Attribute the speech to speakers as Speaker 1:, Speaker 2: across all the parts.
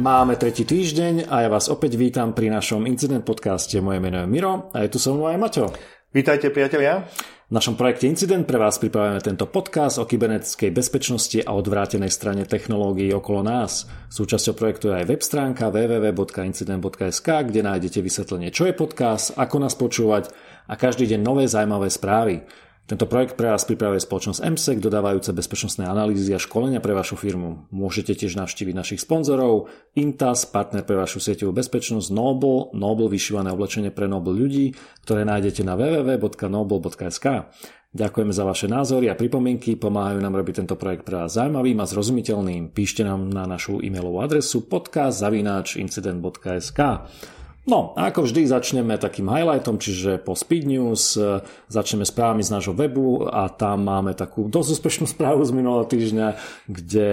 Speaker 1: Máme tretí týždeň a ja vás opäť vítam pri našom Incident podcaste. Moje meno je Miro a je tu so mnou aj Maťo.
Speaker 2: Vítajte priatelia.
Speaker 1: V našom projekte Incident pre vás pripravujeme tento podcast o kybernetickej bezpečnosti a odvrátenej strane technológií okolo nás. Súčasťou projektu je aj web stránka www.incident.sk, kde nájdete vysvetlenie, čo je podcast, ako nás počúvať a každý deň nové zaujímavé správy. Tento projekt pre vás pripravuje spoločnosť MSEC, dodávajúce bezpečnostné analýzy a školenia pre vašu firmu. Môžete tiež navštíviť našich sponzorov, Intas, partner pre vašu sieťovú bezpečnosť, Noble, Noble vyšívané oblečenie pre Noble ľudí, ktoré nájdete na www.noble.sk. Ďakujeme za vaše názory a pripomienky, pomáhajú nám robiť tento projekt pre vás zaujímavým a zrozumiteľným. Píšte nám na našu e-mailovú adresu podcast.incident.sk. No ako vždy začneme takým highlightom, čiže po Speed News e, začneme správami z nášho webu a tam máme takú dosť úspešnú správu z minulého týždňa, kde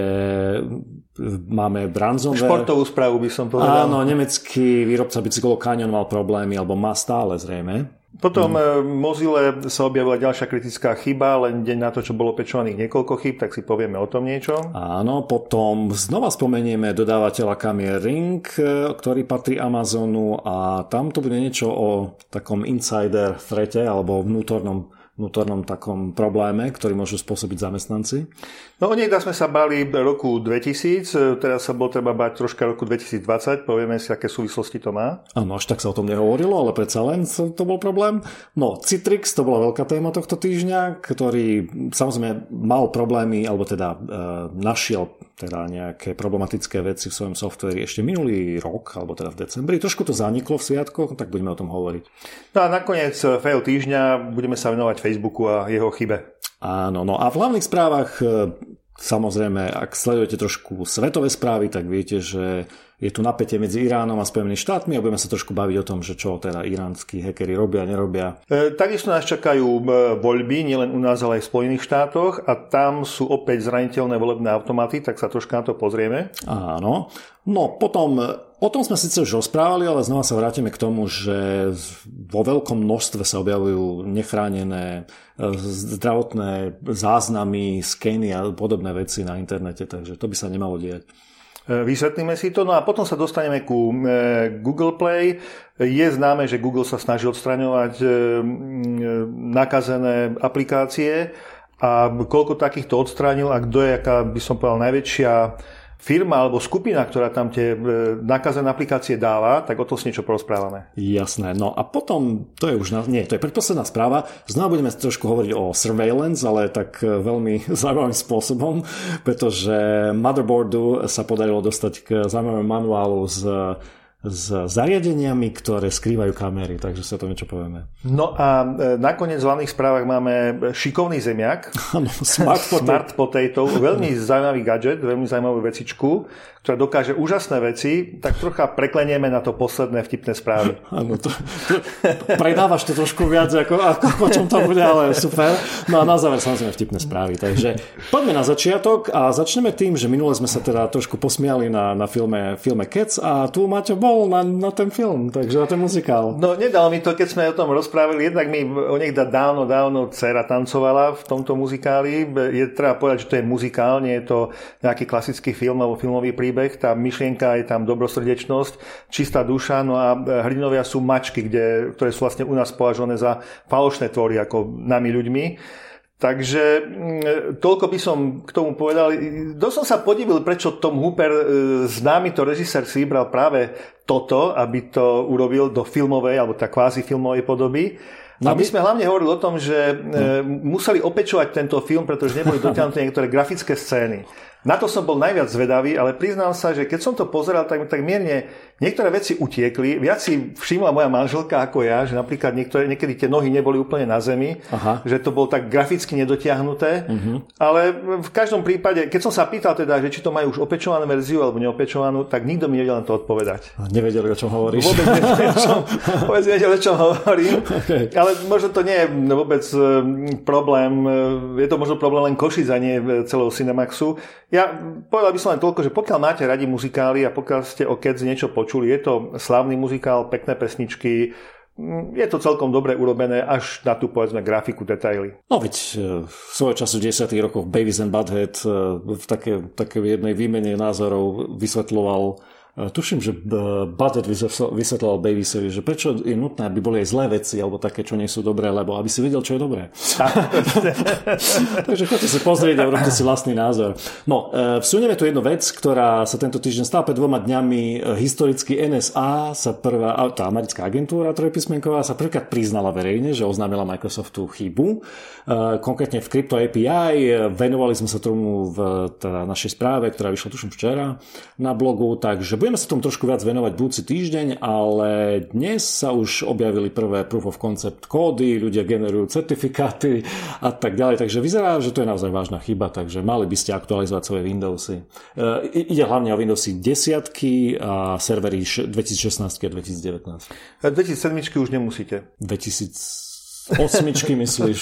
Speaker 1: máme Branzové.
Speaker 2: Športovú správu by som povedal.
Speaker 1: Áno, nemecký výrobca bicyklov Canyon mal problémy, alebo má stále zrejme
Speaker 2: potom hmm. Mozile sa objavila ďalšia kritická chyba, len deň na to, čo bolo pečovaných niekoľko chyb, tak si povieme o tom niečo.
Speaker 1: Áno, potom znova spomenieme dodávateľa kamier Ring, e, ktorý patrí Amazonu a tam to bude niečo o takom insider threate alebo vnútornom vnútornom takom probléme, ktorý môžu spôsobiť zamestnanci?
Speaker 2: No o nej sme sa bali roku 2000, teraz sa bolo treba bať troška roku 2020, povieme si, aké súvislosti to má.
Speaker 1: Áno, až tak sa o tom nehovorilo, ale predsa len to bol problém. No, Citrix, to bola veľká téma tohto týždňa, ktorý samozrejme mal problémy, alebo teda e, našiel teda nejaké problematické veci v svojom softveri ešte minulý rok, alebo teda v decembri. Trošku to zaniklo v sviatkoch, tak budeme o tom hovoriť.
Speaker 2: No a nakoniec eh, fail týždňa budeme sa venovať Facebooku a jeho chybe.
Speaker 1: Áno, no a v hlavných správach eh, Samozrejme, ak sledujete trošku svetové správy, tak viete, že je tu napätie medzi Iránom a Spojenými štátmi a budeme sa trošku baviť o tom, že čo teda iránsky hekery robia, nerobia.
Speaker 2: E, takisto nás čakajú voľby, nielen u nás, ale aj v Spojených štátoch a tam sú opäť zraniteľné volebné automaty, tak sa troška na to pozrieme.
Speaker 1: Áno. No potom O tom sme síce už rozprávali, ale znova sa vrátime k tomu, že vo veľkom množstve sa objavujú nechránené e, zdravotné záznamy, skeny a podobné veci na internete, takže to by sa nemalo diať.
Speaker 2: E, vysvetlíme si to. No a potom sa dostaneme ku e, Google Play. Je známe, že Google sa snaží odstraňovať nakazené aplikácie a koľko takýchto odstránil a kto je, aká by som povedal, najväčšia firma alebo skupina, ktorá tam tie e, nakazené aplikácie dáva, tak o to s niečo porozprávame.
Speaker 1: Jasné. No a potom, to je už, na, nie, to je predposledná správa. Znova budeme trošku hovoriť o surveillance, ale tak e, veľmi zaujímavým spôsobom, pretože motherboardu sa podarilo dostať k zaujímavému manuálu z s zariadeniami, ktoré skrývajú kamery, takže sa to niečo povieme.
Speaker 2: No a e, nakoniec v hlavných správach máme šikovný zemiak.
Speaker 1: smart, potato.
Speaker 2: smart potato. Veľmi zaujímavý gadget, veľmi zaujímavú vecičku, ktorá dokáže úžasné veci, tak trocha preklenieme na to posledné vtipné správy.
Speaker 1: Áno, to, to, predávaš to trošku viac, ako, ako o čom to bude, ale super. No a na záver samozrejme vtipné správy. Takže poďme na začiatok a začneme tým, že minule sme sa teda trošku posmiali na, na filme, filme Cats a tu Maťo bol na, na ten film, takže na ten muzikál.
Speaker 2: No nedalo mi to, keď sme o tom rozprávali, jednak mi o nech dávno, dávno dcera tancovala v tomto muzikáli. Je treba povedať, že to je muzikál, nie je to nejaký klasický film alebo filmový príbeh. Tá myšlienka je tam dobrosrdečnosť, čistá duša, no a hrdinovia sú mačky, kde, ktoré sú vlastne u nás považované za falošné tvory ako nami ľuďmi. Takže mm, toľko by som k tomu povedal. Dosť som sa podivil, prečo Tom Hooper, e, známy to režisér, si vybral práve toto, aby to urobil do filmovej alebo tak kvázi filmovej podoby. No a my sme hlavne hovorili o tom, že no. museli opečovať tento film, pretože neboli dotiahnuté niektoré grafické scény. Na to som bol najviac zvedavý, ale priznám sa, že keď som to pozeral, tak, tak mierne niektoré veci utiekli. Viac si všimla moja manželka ako ja, že napríklad niektoré, niekedy tie nohy neboli úplne na zemi, Aha. že to bolo tak graficky nedotiahnuté. Uh-huh. Ale v každom prípade, keď som sa pýtal teda, že či to majú už opečovanú verziu alebo neopečovanú, tak nikto mi nevedel na to odpovedať.
Speaker 1: Nevedeli, o čom hovoríš.
Speaker 2: Vôbec nevedeli, o čom, vôbec nevedeli, o čom hovorím. Okay. Ale možno to nie je vôbec e, problém. E, je to možno problém len Košic a nie celého Cinemaxu. Ja povedal by som len toľko, že pokiaľ máte radi muzikály a pokiaľ ste o Cats niečo počuli, je to slávny muzikál, pekné pesničky, mm, je to celkom dobre urobené až na tú povedzme grafiku, detaily.
Speaker 1: No veď e, v svojho času v 10. rokoch Babies and Butthead e, v také, také jednej výmene názorov vysvetľoval tuším, že Budget vysvetloval Babysovi, že prečo je nutné, aby boli aj zlé veci, alebo také, čo nie sú dobré, lebo aby si vedel, čo je dobré. Takže chodte si pozrieť a urobte si vlastný názor. No, vsunieme tu jednu vec, ktorá sa tento týždeň stala pred dvoma dňami. Historicky NSA sa prvá, tá americká agentúra trojpísmenková sa prvýkrát priznala verejne, že oznámila Microsoftu chybu. Konkrétne v Crypto API venovali sme sa tomu v teda našej správe, ktorá vyšla tuším včera na blogu, takže budeme sa tomu trošku viac venovať budúci týždeň, ale dnes sa už objavili prvé proof of concept kódy, ľudia generujú certifikáty a tak ďalej, takže vyzerá, že to je naozaj vážna chyba, takže mali by ste aktualizovať svoje Windowsy. E, ide hlavne o Windowsy desiatky a servery 2016 a 2019.
Speaker 2: 2007 už nemusíte.
Speaker 1: 2000 Osmičky myslíš?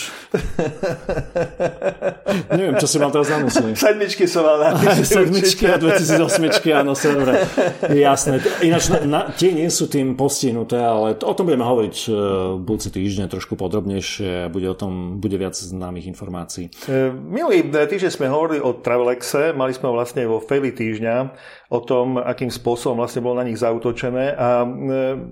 Speaker 1: Neviem, čo si mal teraz na mysli.
Speaker 2: Sedmičky som mal na mysli.
Speaker 1: Sedmičky a 2008, áno, dobre. Jasné. Ináč na, na, tie nie sú tým postihnuté, ale to, o tom budeme hovoriť uh, budúci týždeň trošku podrobnejšie. Bude o tom bude viac známych informácií.
Speaker 2: E, milý týždeň sme hovorili o Travelexe. Mali sme ho vlastne vo faili týždňa o tom, akým spôsobom vlastne bolo na nich zautočené. A e,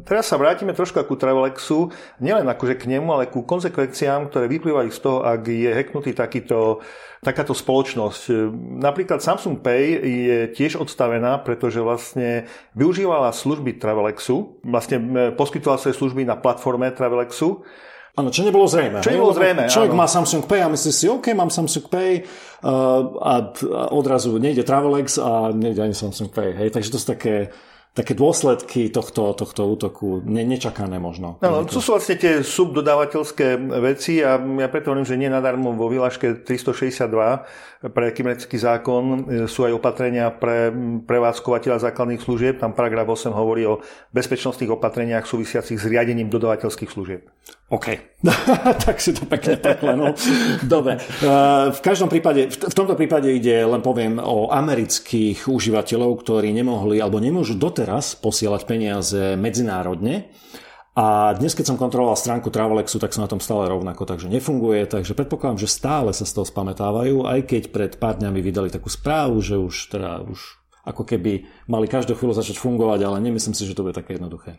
Speaker 2: teraz sa vrátime trošku ku Travelexu, nielen akože k nemu, ale ku konsekvenciám, ktoré vyplývajú z toho, ak je hacknutý takýto, takáto spoločnosť. E, napríklad Samsung Pay je tiež odstavená, pretože vlastne využívala služby Travelexu, vlastne e, poskytovala svoje služby na platforme Travelexu
Speaker 1: Áno, čo nebolo zrejme.
Speaker 2: Čo nebolo zrejme,
Speaker 1: Človek áno. má Samsung Pay a myslí si, OK, mám Samsung Pay uh, a, a odrazu nejde Travelex a nejde ani Samsung Pay. Hej, takže to sú také také dôsledky tohto, tohto útoku, ne, nečakané možno.
Speaker 2: No, to sú vlastne tie subdodávateľské veci a ja preto hovorím, že nie nadarmo vo výlažke 362 pre kybernetický zákon e, sú aj opatrenia pre prevádzkovateľa základných služieb. Tam paragraf 8 hovorí o bezpečnostných opatreniach súvisiacich s riadením dodávateľských služieb.
Speaker 1: OK, tak si to pekne preklenul. Dobre, e, v každom prípade, v tomto prípade ide, len poviem, o amerických užívateľov, ktorí nemohli alebo nemôžu doteraz doteraz posielať peniaze medzinárodne. A dnes, keď som kontroloval stránku Travelexu, tak som na tom stále rovnako, takže nefunguje. Takže predpokladám, že stále sa z toho spamätávajú, aj keď pred pár dňami vydali takú správu, že už teda už ako keby mali každú chvíľu začať fungovať, ale nemyslím si, že to bude také jednoduché.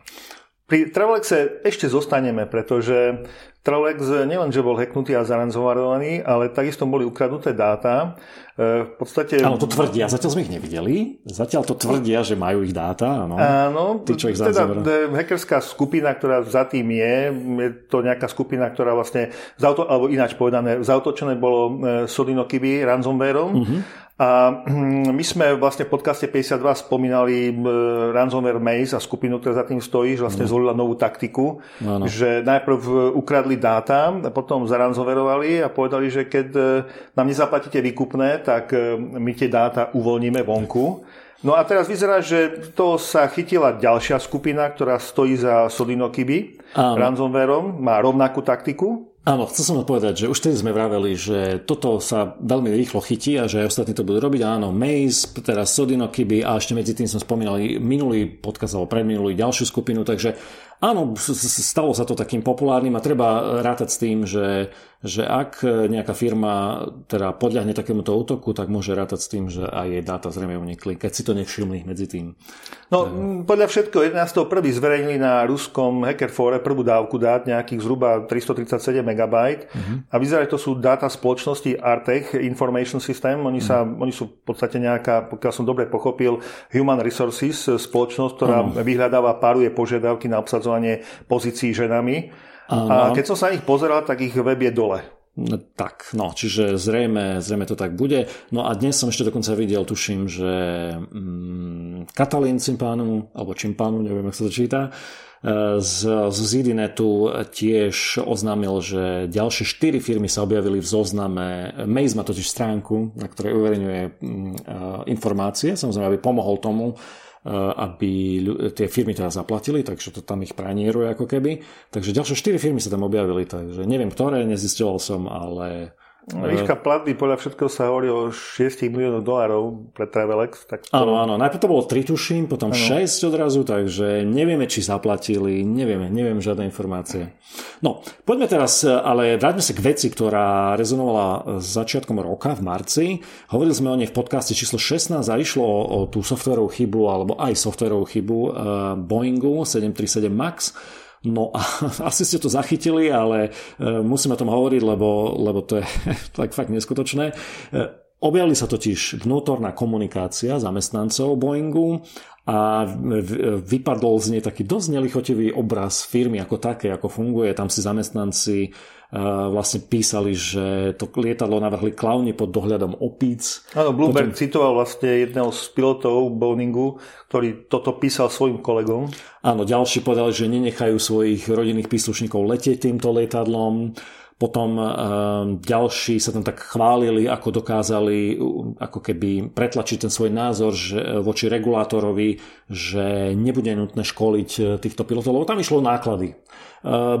Speaker 2: Pri Travelexe ešte zostaneme, pretože Travelex nielen, že bol hacknutý a zaranzovaný, ale takisto boli ukradnuté dáta. E, v podstate...
Speaker 1: Áno, to tvrdia. Zatiaľ sme ich nevideli. Zatiaľ to tvrdia, že majú ich dáta. Áno,
Speaker 2: áno Tí, čo ich teda hackerská skupina, ktorá za tým je, je to nejaká skupina, ktorá vlastne, zauto, alebo ináč povedané, zautočené bolo e, Sodinokiby ransomwareom. Uh-huh a hm, my sme vlastne v podcaste 52 spomínali ransomware Maze a skupinu, ktorá za tým stojí, že vlastne no. zvolila novú taktiku, no, no. že najprv ukradli dáta, a potom zaranzoverovali a povedali, že keď e, nám nezaplatíte výkupné, tak e, my tie dáta uvoľníme vonku. No a teraz vyzerá, že to sa chytila ďalšia skupina, ktorá stojí za Sodinokiby, ransomwareom, má rovnakú taktiku
Speaker 1: Áno, chcel som povedať, že už tedy sme vraveli, že toto sa veľmi rýchlo chytí a že aj ostatní to budú robiť. Áno, Maze, teraz Sodino Kiby a ešte medzi tým som spomínal minulý podcast alebo predminulý ďalšiu skupinu, takže áno, stalo sa to takým populárnym a treba rátať s tým, že že ak nejaká firma teda podľahne takémuto útoku, tak môže rátať s tým, že aj jej dáta zrejme unikli, keď si to nevšimli medzi tým.
Speaker 2: No, podľa všetko 11.1. zverejnili na ruskom Hackerfore prvú dávku dát, nejakých zhruba 337 MB uh-huh. a vyzerá, že to sú dáta spoločnosti Artech Information System. Oni, sa, uh-huh. oni sú v podstate nejaká, pokiaľ som dobre pochopil, Human Resources spoločnosť, ktorá uh-huh. vyhľadáva, páruje požiadavky na obsadzovanie pozícií ženami. Ano. A keď som sa ich pozeral, tak ich web je dole.
Speaker 1: No, tak, no, čiže zrejme, zrejme to tak bude. No a dnes som ešte dokonca videl, tuším, že mm, Katalín Cimpánu, alebo Čimpánu, neviem, ako sa to číta, e, z, z Zidinetu tiež oznámil, že ďalšie 4 firmy sa objavili v zozname. Maze má totiž stránku, na ktorej uverejňuje mm, e, informácie, samozrejme, aby pomohol tomu, aby tie firmy teda zaplatili, takže to tam ich pranieruje ako keby. Takže ďalšie 4 firmy sa tam objavili, takže neviem ktoré, nezistoval som, ale
Speaker 2: výška platby podľa všetkého sa hovorí o 6 miliónov dolárov pre Travelex. Tak
Speaker 1: to... Áno, áno. Najprv to bolo 3 tuším, potom ano. 6 odrazu, takže nevieme, či zaplatili, nevieme, neviem žiadne informácie. No, poďme teraz, ale vráťme sa k veci, ktorá rezonovala začiatkom roka v marci. Hovorili sme o nej v podcaste číslo 16 a išlo o, o tú softverovú chybu, alebo aj softverovú chybu uh, Boeingu 737 MAX No a asi ste to zachytili, ale e, musíme o tom hovoriť, lebo, lebo to je tak fakt neskutočné. E, objavili sa totiž vnútorná komunikácia zamestnancov Boeingu a vypadol z nej taký dosť nelichotivý obraz firmy ako také, ako funguje. Tam si zamestnanci vlastne písali, že to lietadlo navrhli klauni pod dohľadom opíc.
Speaker 2: Áno, Bloomberg Potom... citoval vlastne jedného z pilotov Boeingu, ktorý toto písal svojim kolegom.
Speaker 1: Áno, ďalší povedali, že nenechajú svojich rodinných príslušníkov letieť týmto lietadlom. Potom uh, ďalší sa tam tak chválili, ako dokázali ako keby pretlačiť ten svoj názor že, uh, voči regulátorovi, že nebude nutné školiť uh, týchto pilotov, lebo tam išlo náklady.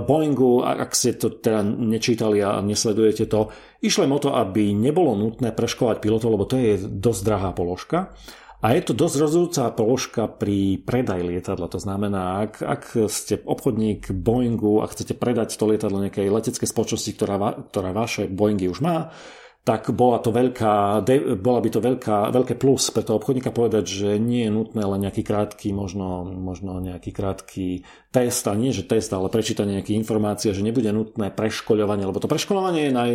Speaker 1: Boeingu, ak ste to teda nečítali a nesledujete to, išlo im o to, aby nebolo nutné preškolať pilotov, lebo to je dosť drahá položka. A je to dosť rozhodujúca položka pri predaj lietadla. To znamená, ak, ak ste obchodník Boeingu a chcete predať to lietadlo nejakej leteckej spoločnosti, ktorá, ktorá vaše Boeingy už má, tak bola, to veľká, bola by to veľká, veľké plus pre toho obchodníka povedať, že nie je nutné len nejaký krátky, možno, možno nejaký krátky test, a nie že test, ale prečítanie nejakých informácií, že nebude nutné preškoľovanie, lebo to preškoľovanie je naj,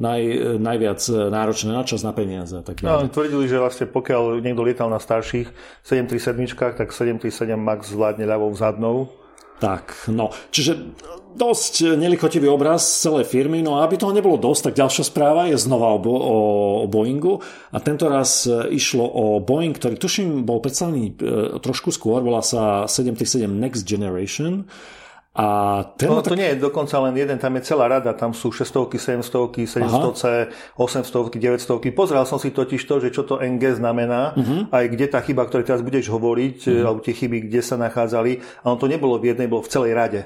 Speaker 1: naj, najviac náročné na čas, na peniaze. Tak
Speaker 2: no, tvrdili, že vlastne pokiaľ niekto lietal na starších 737, tak 737 Max zvládne ľavou zadnou.
Speaker 1: Tak, no, čiže dosť nelichotivý obraz celej firmy, no a aby toho nebolo dosť, tak ďalšia správa je znova o, o, o Boeingu. A tento raz išlo o Boeing, ktorý tuším bol predstavený e, trošku skôr, volá sa 737 Next Generation a
Speaker 2: ten no, to tak... nie je dokonca len jeden, tam je celá rada, tam sú 600, 700, 700, 800, 900. Pozrel som si totiž to, že čo to NG znamená, uh-huh. aj kde tá chyba, ktorú teraz budeš hovoriť, uh-huh. alebo tie chyby, kde sa nachádzali, a on to nebolo v jednej, bolo v celej rade.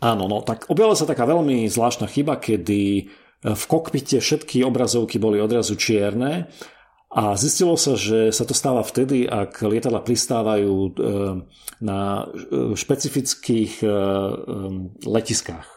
Speaker 1: Áno, no tak objavila sa taká veľmi zvláštna chyba, kedy v kokpite všetky obrazovky boli odrazu čierne a zistilo sa, že sa to stáva vtedy, ak lietadla pristávajú e, na e, špecifických e, letiskách.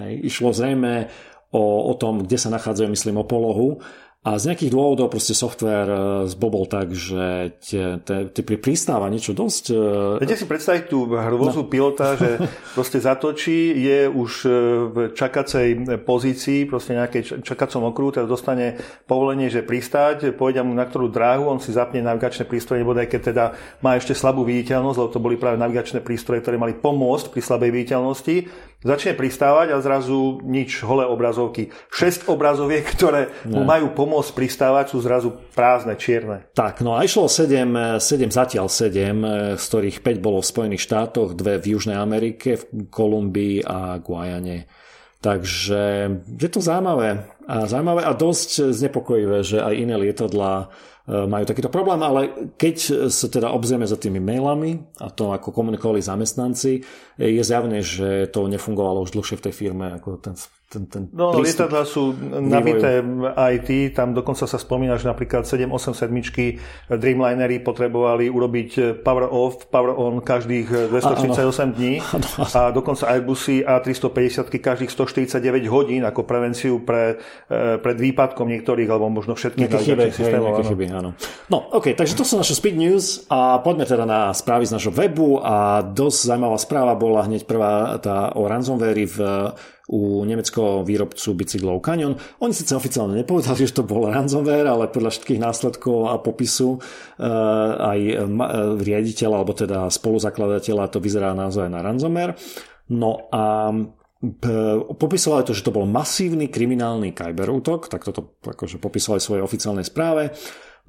Speaker 1: Išlo zrejme o, o tom, kde sa nachádzajú, myslím, o polohu a z nejakých dôvodov proste software e, zbobol tak, že ty pri pristáva niečo dosť...
Speaker 2: E, Viete si predstaviť tú hrôzu no. pilota, že proste zatočí, je už e, v čakacej pozícii, proste nejakej čakacom okruhu, teda dostane povolenie, že pristáť, povedia mu na ktorú dráhu, on si zapne navigačné prístroje, nebodaj keď teda má ešte slabú viditeľnosť, lebo to boli práve navigačné prístroje, ktoré mali pomôcť pri slabej viditeľnosti Začne pristávať a zrazu nič, holé obrazovky. Šesť obrazoviek, ktoré mu majú pomôcť pristávať, sú zrazu prázdne, čierne.
Speaker 1: Tak, no a išlo 7, 7 zatiaľ 7, z ktorých 5 bolo v Spojených štátoch, dve v Južnej Amerike, v Kolumbii a Guajane. Takže je to zaujímavé a zaujímavé a dosť znepokojivé, že aj iné lietadlá majú takýto problém, ale keď sa teda obzrieme za tými mailami a to, ako komunikovali zamestnanci, je zjavné, že to nefungovalo už dlhšie v tej firme, ako ten ten, ten
Speaker 2: No, lietadla sú nabité IT, tam dokonca sa spomína, že napríklad 787 Dreamlinery potrebovali urobiť power off, power on každých 248 a, dní. A dokonca Airbusy A350 každých 149 hodín ako prevenciu pre, e, pred výpadkom niektorých alebo možno všetkých
Speaker 1: chyby, systémov. Chyby, áno. No, OK, takže to sú naše speed news a poďme teda na správy z našho webu a dosť zaujímavá správa bola hneď prvá tá o ransomware v u nemeckého výrobcu bicyklov Canyon. Oni síce oficiálne nepovedali, že to bol ransomware, ale podľa všetkých následkov a popisu uh, aj riaditeľa, alebo teda spoluzakladateľa to vyzerá naozaj na ransomware. No a Popisovali to, že to bol masívny kriminálny kyberútok, tak toto akože popisovali v oficiálnej správe.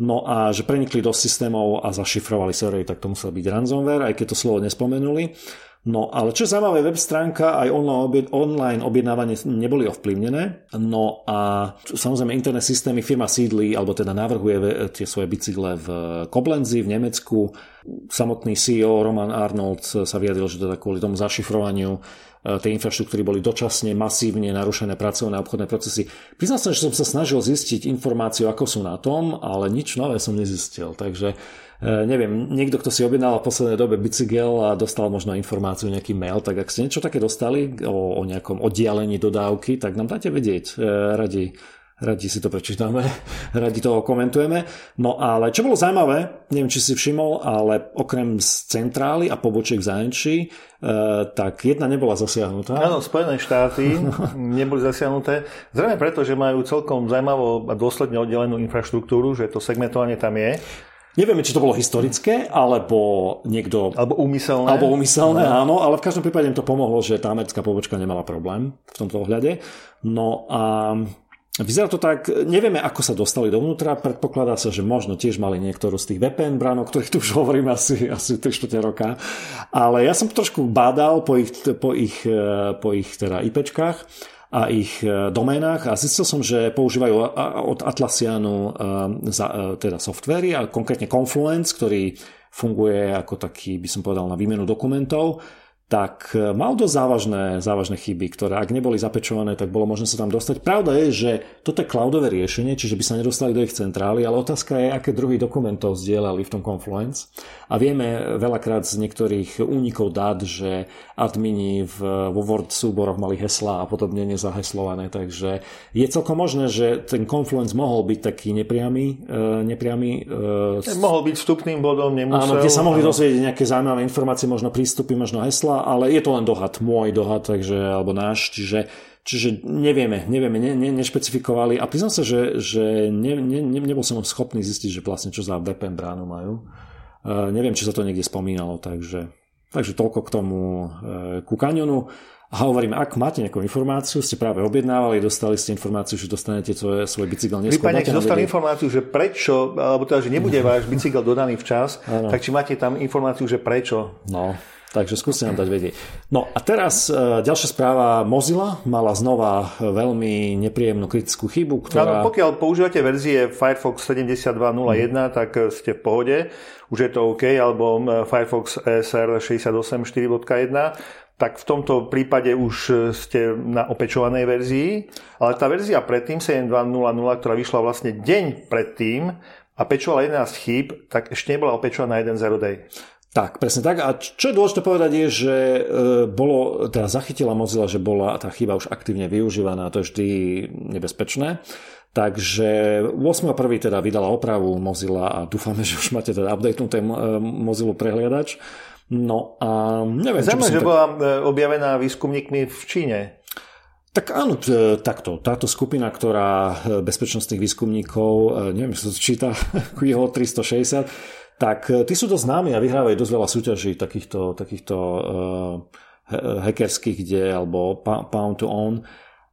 Speaker 1: No a že prenikli do systémov a zašifrovali servery, tak to musel byť ransomware, aj keď to slovo nespomenuli. No ale čo zaujímavé, web stránka aj online objednávanie neboli ovplyvnené. No a samozrejme internet systémy firma sídli, alebo teda navrhuje tie svoje bicykle v Koblenzi v Nemecku. Samotný CEO Roman Arnold sa vyjadril, že teda kvôli tomu zašifrovaniu E, tej infraštruktúry boli dočasne masívne narušené pracovné a obchodné procesy. Priznám sa, že som sa snažil zistiť informáciu, ako sú na tom, ale nič nové som nezistil. Takže neviem, niekto, kto si objednal v poslednej dobe bicykel a dostal možno informáciu, nejaký mail, tak ak ste niečo také dostali o, o nejakom oddialení dodávky, tak nám dáte vedieť. E, radi radi si to prečítame, radi to komentujeme. No ale čo bolo zaujímavé, neviem, či si všimol, ale okrem z centrály a pobočiek v zahraničí, e, tak jedna nebola zasiahnutá.
Speaker 2: Áno, Spojené štáty neboli zasiahnuté. Zrejme preto, že majú celkom zaujímavú a dôsledne oddelenú infraštruktúru, že to segmentovanie tam je.
Speaker 1: Nevieme, či to bolo historické, alebo niekto...
Speaker 2: Alebo úmyselné.
Speaker 1: Alebo úmyselné, no. áno, ale v každom prípade im to pomohlo, že tá americká pobočka nemala problém v tomto ohľade. No a Vyzerá to tak, nevieme ako sa dostali dovnútra, predpokladá sa, že možno tiež mali niektorú z tých VPN bránok, ktorých tu už hovorím asi, asi 3 čtvrte roka, ale ja som trošku bádal po ich, po ich, e, po ich teda IPčkách a ich e, doménach. A zistil som, že používajú od Atlassianu e, teda softvery a konkrétne Confluence, ktorý funguje ako taký, by som povedal, na výmenu dokumentov tak e, mal dosť závažné, závažné chyby, ktoré ak neboli zapečované, tak bolo možné sa tam dostať. Pravda je, že toto je cloudové riešenie, čiže by sa nedostali do ich centrály, ale otázka je, aké druhy dokumentov zdieľali v tom Confluence. A vieme veľakrát z niektorých únikov dát, že admini v, vo Word súboroch mali hesla a podobne nezaheslované, takže je celkom možné, že ten Confluence mohol byť taký nepriamy. E, nepriamy
Speaker 2: e, mohol byť vstupným bodom, nemusel.
Speaker 1: Áno, kde sa mohli dozvedieť nejaké zaujímavé informácie, možno prístupy, možno hesla ale je to len dohad, môj dohad, takže, alebo náš, čiže, čiže nevieme, nevieme, ne, ne, nešpecifikovali a priznám sa, že, že ne, ne, ne, nebol som schopný zistiť, že vlastne čo za VPN bránu majú. Uh, neviem, či sa to niekde spomínalo, takže, takže toľko k tomu uh, ku kanionu. A hovorím, ak máte nejakú informáciu, ste práve objednávali, dostali ste informáciu, že dostanete svoj, svoj bicykel neskôr.
Speaker 2: Prípadne, keď dostali informáciu, že prečo, alebo teda, že nebude váš bicykel dodaný včas, ano. tak či máte tam informáciu, že prečo.
Speaker 1: No, Takže skúste nám dať vedieť. No a teraz e, ďalšia správa. Mozilla mala znova veľmi nepríjemnú kritickú chybu, ktorá...
Speaker 2: No, pokiaľ používate verzie Firefox 72.01, hmm. tak ste v pohode. Už je to OK, alebo Firefox ESR 68.4.1 tak v tomto prípade už ste na opečovanej verzii, ale tá verzia predtým, 72.00, ktorá vyšla vlastne deň predtým a pečovala 11 chýb, tak ešte nebola opečovaná jeden zero day.
Speaker 1: Tak, presne tak. A čo je dôležité povedať je, že e, bolo, teda zachytila Mozilla, že bola tá chyba už aktívne využívaná, to je vždy nebezpečné. Takže 8.1. teda vydala opravu Mozilla a dúfame, že už máte teda updatenuté e, Mozilla prehliadač. No a neviem,
Speaker 2: Zaujímavé, že tak... bola e, objavená výskumníkmi v Číne.
Speaker 1: Tak áno, takto. Táto skupina, ktorá bezpečnostných výskumníkov, neviem, čo sa číta, jeho 360, tak e, tí sú dosť známi a vyhrávajú dosť veľa súťaží takýchto, takýchto uh, hackerských, kde, alebo pound to own.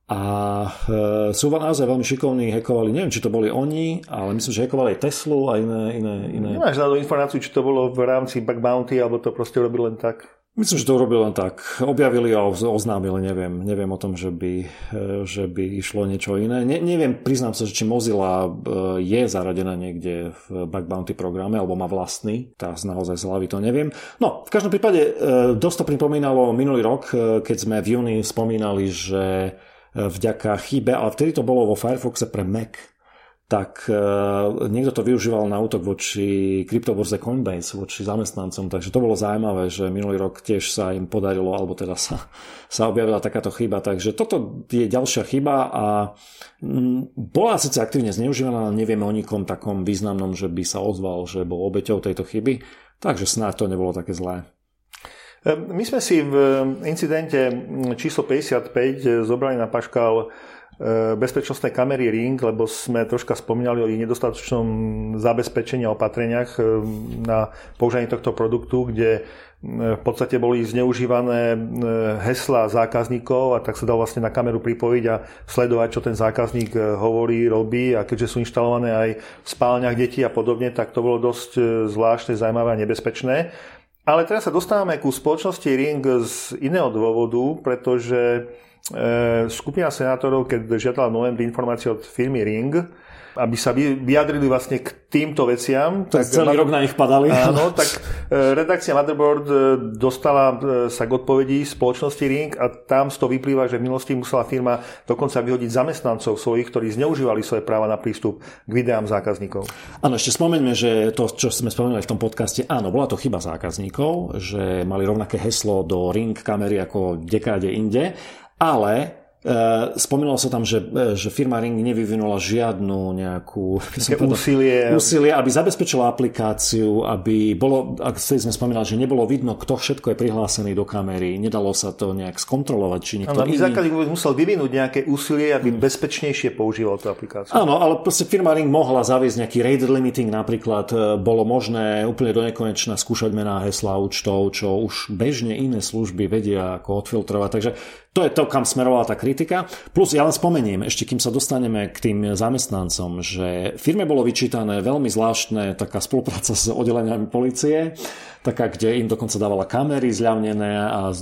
Speaker 1: A uh, sú naozaj veľmi šikovní, hackovali, neviem, či to boli oni, ale myslím, že hackovali aj Teslu a iné... iné, iné.
Speaker 2: Nemáš na informáciu, či to bolo v rámci bug bounty, alebo to proste robil len tak?
Speaker 1: Myslím, že to urobil len tak. Objavili a oznámili, neviem. Neviem o tom, že by, e, že by išlo niečo iné. Ne, neviem, priznám sa, že či Mozilla e, je zaradená niekde v Bug Bounty programe, alebo má vlastný. Tá naozaj z hlavy to neviem. No, v každom prípade e, dosť to pripomínalo minulý rok, keď sme v júni spomínali, že vďaka chybe, ale vtedy to bolo vo Firefoxe pre Mac, tak uh, niekto to využíval na útok voči kryptoborze Coinbase, voči zamestnancom, takže to bolo zaujímavé, že minulý rok tiež sa im podarilo, alebo teda sa, sa objavila takáto chyba, takže toto je ďalšia chyba a m, bola síce aktívne zneužívaná, ale nevieme o nikom takom významnom, že by sa ozval, že bol obeťou tejto chyby, takže snáď to nebolo také zlé.
Speaker 2: My sme si v incidente číslo 55 zobrali na paškal E, bezpečnostné kamery Ring, lebo sme troška spomínali o ich nedostatočnom zabezpečení a opatreniach e, na používanie tohto produktu, kde e, v podstate boli zneužívané hesla zákazníkov a tak sa dal vlastne na kameru pripojiť a sledovať, čo ten zákazník hovorí, robí a keďže sú inštalované aj v spálniach detí a podobne, tak to bolo dosť zvláštne, zaujímavé a nebezpečné. Ale teraz sa dostávame ku spoločnosti Ring z iného dôvodu, pretože e, skupina senátorov, keď žiadala v novembri informácie od firmy Ring, aby sa vyjadrili vlastne k týmto veciam.
Speaker 1: Tak celý rok na nich padali.
Speaker 2: Áno, tak e, redakcia Motherboard e, dostala e, sa k odpovedí spoločnosti Ring a tam z toho vyplýva, že v minulosti musela firma dokonca vyhodiť zamestnancov svojich, ktorí zneužívali svoje práva na prístup k videám zákazníkov.
Speaker 1: Áno, ešte spomeňme, že to, čo sme spomenuli v tom podcaste, áno, bola to chyba zákazníkov, že mali rovnaké heslo do Ring kamery ako dekáde inde, ale E, spomínalo sa tam, že, e, že firma Ring nevyvinula žiadnu nejakú
Speaker 2: úsilie.
Speaker 1: úsilie, aby zabezpečila aplikáciu, aby bolo, ak sme spomínali, že nebolo vidno, kto všetko je prihlásený do kamery, nedalo sa to nejak skontrolovať, či niekto
Speaker 2: iný... zákazník musel vyvinúť nejaké úsilie, aby hmm. bezpečnejšie používal tú aplikáciu.
Speaker 1: Áno, ale proste firma Ring mohla zaviesť nejaký rate limiting napríklad, e, bolo možné úplne do nekonečna skúšať mená hesla účtov, čo už bežne iné služby vedia ako odfiltrovať, takže to je to, kam smerovala tá kritika. Plus ja len spomeniem, ešte kým sa dostaneme k tým zamestnancom, že firme bolo vyčítané veľmi zvláštne taká spolupráca s oddeleniami policie, taká, kde im dokonca dávala kamery zľavnené a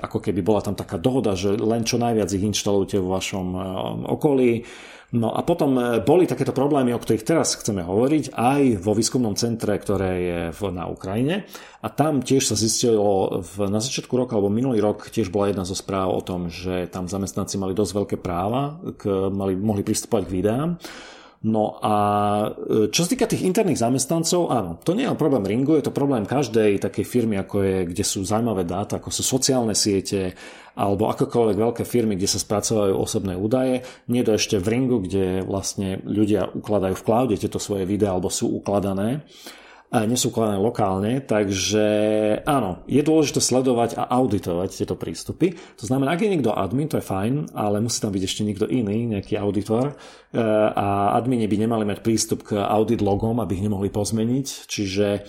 Speaker 1: ako keby bola tam taká dohoda, že len čo najviac ich inštalujte vo vašom eh, okolí No a potom e, boli takéto problémy, o ktorých teraz chceme hovoriť, aj vo výskumnom centre, ktoré je na Ukrajine. A tam tiež sa zistilo, v, na začiatku roka alebo minulý rok tiež bola jedna zo správ o tom, že tam zamestnanci mali dosť veľké práva, k, mali, mohli pristupovať k videám. No a e, čo sa týka tých interných zamestnancov, áno, to nie je problém Ringu, je to problém každej takej firmy, ako je, kde sú zaujímavé dáta, ako sú sociálne siete, alebo akokoľvek veľké firmy, kde sa spracovajú osobné údaje. Nie to ešte v Ringu, kde vlastne ľudia ukladajú v cloude tieto svoje videá, alebo sú ukladané nie sú ukladané lokálne, takže áno, je dôležité sledovať a auditovať tieto prístupy. To znamená, ak je niekto admin, to je fajn, ale musí tam byť ešte niekto iný, nejaký auditor e, a admini by nemali mať prístup k audit logom, aby ich nemohli pozmeniť, čiže e,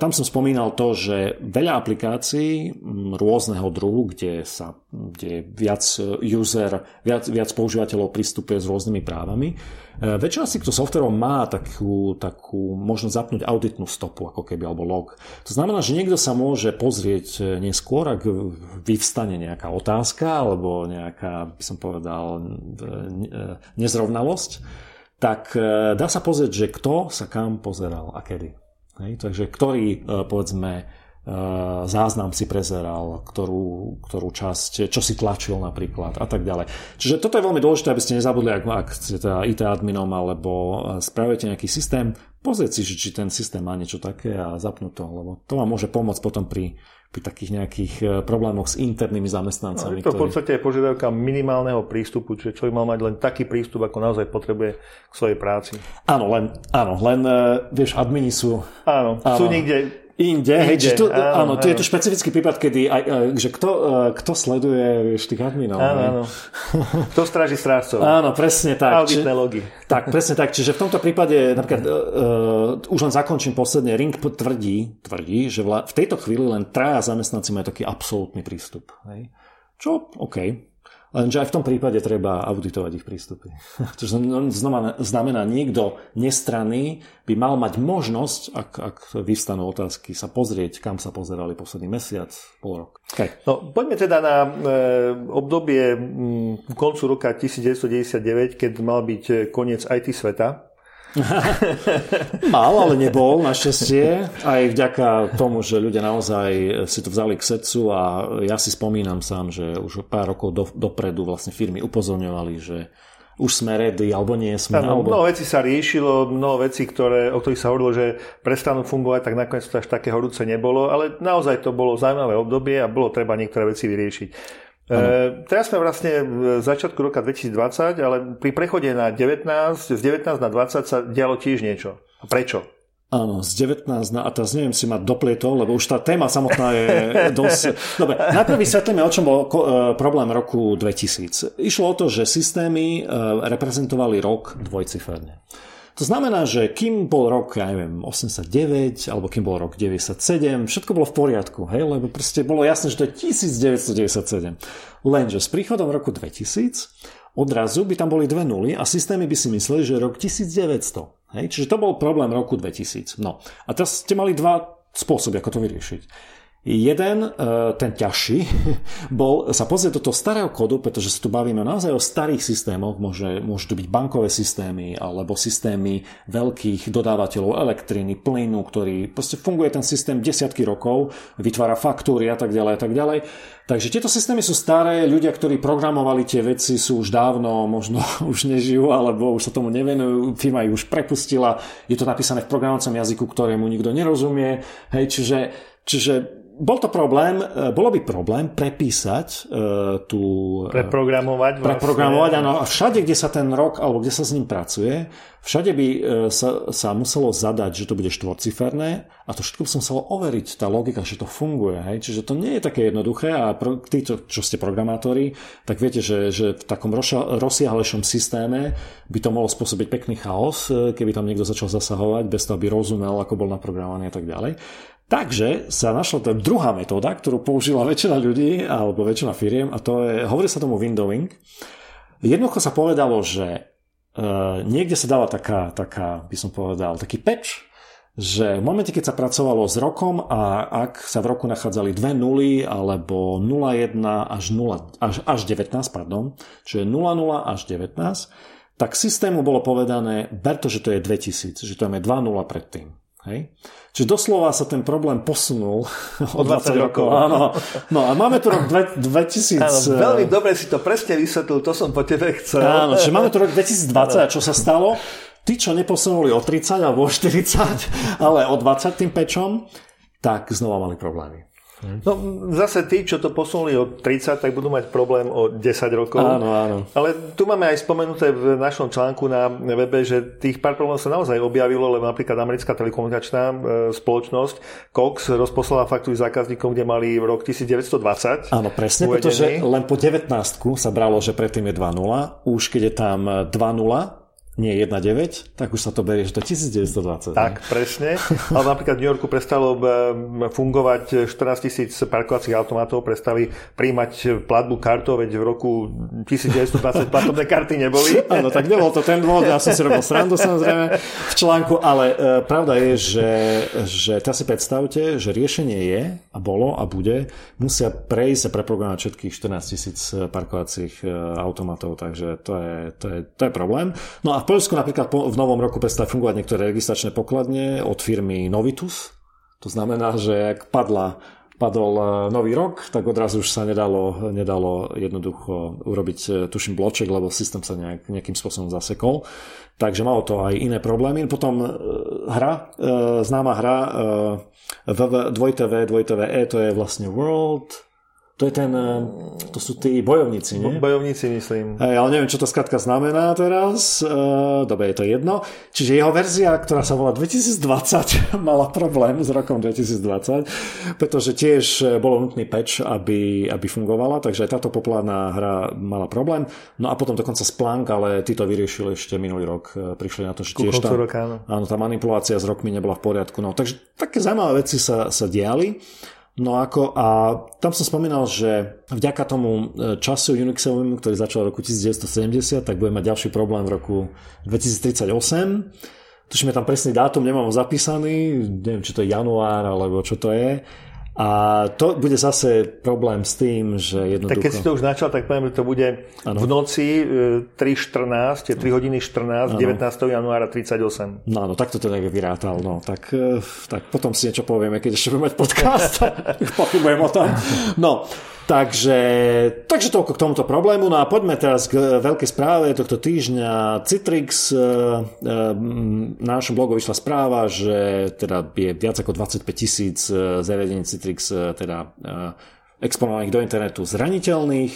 Speaker 1: tam som spomínal to, že veľa aplikácií rôzneho druhu, kde sa kde viac user, viac, viac používateľov prístupuje s rôznymi právami, E, väčšina z týchto softverov má takú, takú možnosť zapnúť auditnú stopu, ako keby, alebo log. To znamená, že niekto sa môže pozrieť e, neskôr, ak vyvstane nejaká otázka, alebo nejaká, by som povedal, e, nezrovnalosť, tak dá sa pozrieť, že kto sa kam pozeral a kedy. Hej? Takže ktorý, povedzme, záznam si prezeral, ktorú, ktorú časť, čo si tlačil napríklad a tak ďalej. Čiže toto je veľmi dôležité, aby ste nezabudli, ak, ak ste teda IT adminom alebo eh, spravujete nejaký systém, pozrieť si, či ten systém má niečo také a zapnúť to, lebo to vám môže pomôcť potom pri, pri takých nejakých eh, problémoch s internými zamestnancami.
Speaker 2: No, je to v podstate je požiadavka minimálneho prístupu, čiže človek mal mať len taký prístup, ako naozaj potrebuje k svojej práci.
Speaker 1: Áno, len, áno, len vieš, admini sú...
Speaker 2: Áno, áno. sú niekde
Speaker 1: Inde, hej, či tu, áno, áno, tu je to špecifický prípad, kedy aj, že kto, e, kto sleduje vieš, tých adminov.
Speaker 2: Áno, áno. Kto stráži strážcov.
Speaker 1: Áno, presne tak.
Speaker 2: Auditné logy.
Speaker 1: Tak, presne tak. Čiže v tomto prípade, napríklad, uh, už len zakončím posledne, Ring tvrdí, tvrdí že v, v tejto chvíli len traja zamestnanci majú taký absolútny prístup. Hej. Čo, OK, Lenže aj v tom prípade treba auditovať ich prístupy. Čo znamená, znamená, niekto nestranný by mal mať možnosť, ak, ak vyvstanú otázky, sa pozrieť, kam sa pozerali posledný mesiac, pol rok.
Speaker 2: Okay. No, poďme teda na e, obdobie m, koncu roka 1999, keď mal byť e, koniec IT sveta.
Speaker 1: Mal, ale nebol, našťastie. Aj vďaka tomu, že ľudia naozaj si to vzali k srdcu a ja si spomínam sám, že už pár rokov do, dopredu vlastne firmy upozorňovali, že už sme ready, alebo nie sme.
Speaker 2: Ano, alebo... Mnoho vecí sa riešilo, mnoho vecí, ktoré, o ktorých sa hovorilo, že prestanú fungovať, tak nakoniec to až také horúce nebolo, ale naozaj to bolo zaujímavé obdobie a bolo treba niektoré veci vyriešiť. E, teraz sme vlastne v začiatku roka 2020, ale pri prechode na 19, z 19 na 20 sa dialo tiež niečo. A prečo?
Speaker 1: Áno, z 19 na, a teraz neviem si ma doplietol, lebo už tá téma samotná je dosť... Dobre, najprv vysvetlíme, o čom bol e, problém roku 2000. Išlo o to, že systémy e, reprezentovali rok dvojciferne. To znamená, že kým bol rok, ja neviem, 89, alebo kým bol rok 97, všetko bolo v poriadku, hej, lebo proste bolo jasné, že to je 1997. Lenže s príchodom roku 2000 odrazu by tam boli dve nuly a systémy by si mysleli, že rok 1900. Hej? Čiže to bol problém roku 2000. No a teraz ste mali dva spôsoby, ako to vyriešiť. Jeden, e, ten ťažší, bol sa pozrieť do toho starého kodu, pretože sa tu bavíme naozaj o starých systémoch, môže, môžu to byť bankové systémy alebo systémy veľkých dodávateľov elektriny, plynu, ktorý proste funguje ten systém desiatky rokov, vytvára faktúry a tak ďalej a tak ďalej. Takže tieto systémy sú staré, ľudia, ktorí programovali tie veci sú už dávno, možno už nežijú alebo už sa tomu nevenujú, firma ich už prepustila, je to napísané v programovacom jazyku, ktorému nikto nerozumie, hej, čiže, čiže bol to problém, e, bolo by problém prepísať uh, tú...
Speaker 2: E, preprogramovať
Speaker 1: vlastne. Preprogramovať, áno. A všade, kde sa ten rok, alebo kde sa s ním pracuje, všade by sa, sa muselo zadať, že to bude štvorciferné a to všetko by sa muselo overiť, tá logika, že to funguje. Hej? Čiže to nie je také jednoduché a pro, tí, čo, čo ste programátori, tak viete, že, že v takom rozsiahlejšom systéme by to mohlo spôsobiť pekný chaos, keby tam niekto začal zasahovať, bez toho, aby rozumel, ako bol naprogramovaný a tak ďalej. Takže sa našla tá druhá metóda, ktorú použila väčšina ľudí alebo väčšina firiem a to je, hovorí sa tomu windowing. Jednoducho sa povedalo, že uh, niekde sa dala taká, taká, by som povedal, taký patch, že v momente, keď sa pracovalo s rokom a ak sa v roku nachádzali dve nuly alebo 0,1 až, 0, až, až 19, pardon, čiže 0,0 až 19, tak systému bolo povedané, ber to, že to je 2000, že to je 2,0 predtým. Hej? Čiže doslova sa ten problém posunul o 20, 20 rokov. Áno. No a máme tu rok 2000... Áno,
Speaker 2: veľmi dobre si to presne vysvetlil, to som po tebe chcel.
Speaker 1: Áno, čiže máme tu rok 2020 a čo sa stalo? Tí, čo neposunuli o 30 alebo o 40, ale o 20 tým pečom, tak znova mali problémy.
Speaker 2: No zase tí, čo to posunuli o 30, tak budú mať problém o 10 rokov.
Speaker 1: Áno, áno.
Speaker 2: Ale tu máme aj spomenuté v našom článku na webe, že tých pár problémov sa naozaj objavilo, lebo napríklad americká telekomunikačná e, spoločnosť Cox rozposlala faktúry zákazníkom, kde mali v rok 1920.
Speaker 1: Áno, presne, uvedený. pretože len po 19 sa bralo, že predtým je 2.0. Už keď je tam 2.0, nie 1.9, tak už sa to berie, že to je 1920.
Speaker 2: Tak, ne? presne. Ale napríklad v New Yorku prestalo fungovať 14 tisíc parkovacích automatov, prestali príjmať platbu kartou, veď v roku 1920 platobné karty neboli.
Speaker 1: Áno, tak nebol to ten dôvod, ja som si robil srandu samozrejme v článku, ale e, pravda je, že, že teraz si predstavte, že riešenie je a bolo a bude, musia prejsť a preprogramovať všetkých 14 tisíc parkovacích e, automatov, takže to je, to je, to je problém. No a v Poľsku napríklad v novom roku prestali fungovať niektoré registračné pokladne od firmy Novitus. To znamená, že ak padla padol e, nový rok, tak odrazu už sa nedalo, nedalo jednoducho urobiť, e, tuším, bloček, lebo systém sa nejak, nejakým spôsobom zasekol. Takže malo to aj iné problémy. Potom e, hra, známa hra www, 2TV, to je vlastne World to je ten, eh, to sú tí bojovníci, nie?
Speaker 2: Bojovníci, myslím.
Speaker 1: Hej, ale neviem, čo to skratka znamená teraz. Uh, dobre, je to jedno. Čiže jeho verzia, ktorá sa volá 2020, mala problém s rokom 2020, pretože tiež eh, bolo nutný patch, aby, aby fungovala, takže aj táto populárna hra mala problém. No a potom dokonca Splunk, ale tí to vyriešili ešte minulý rok. Prišli na to, že tiež
Speaker 2: tá, roka, áno.
Speaker 1: áno, tá manipulácia s rokmi nebola v poriadku. No, takže také zaujímavé veci sa, sa diali. No ako, a tam som spomínal, že vďaka tomu e, času Unixovému, ktorý začal v roku 1970, tak bude mať ďalší problém v roku 2038. Tuším, je tam presný dátum, nemám ho zapísaný, neviem, či to je január, alebo čo to je. A to bude zase problém s tým, že jednoducho...
Speaker 2: Tak keď si to už načal, tak poviem, že to bude ano. v noci 3.14, 3 hodiny 14, ano. 19. januára 38.
Speaker 1: No áno, tak to teda vyrátal. No. Tak, e, tak potom si niečo povieme, keď ešte budeme mať podcast. Pochybujem o tom. No, Takže, takže toľko k tomuto problému. No a poďme teraz k veľkej správe tohto týždňa. Citrix, e, e, na našom blogu vyšla správa, že teda je viac ako 25 tisíc zariadení Citrix teda exponovaných do internetu zraniteľných.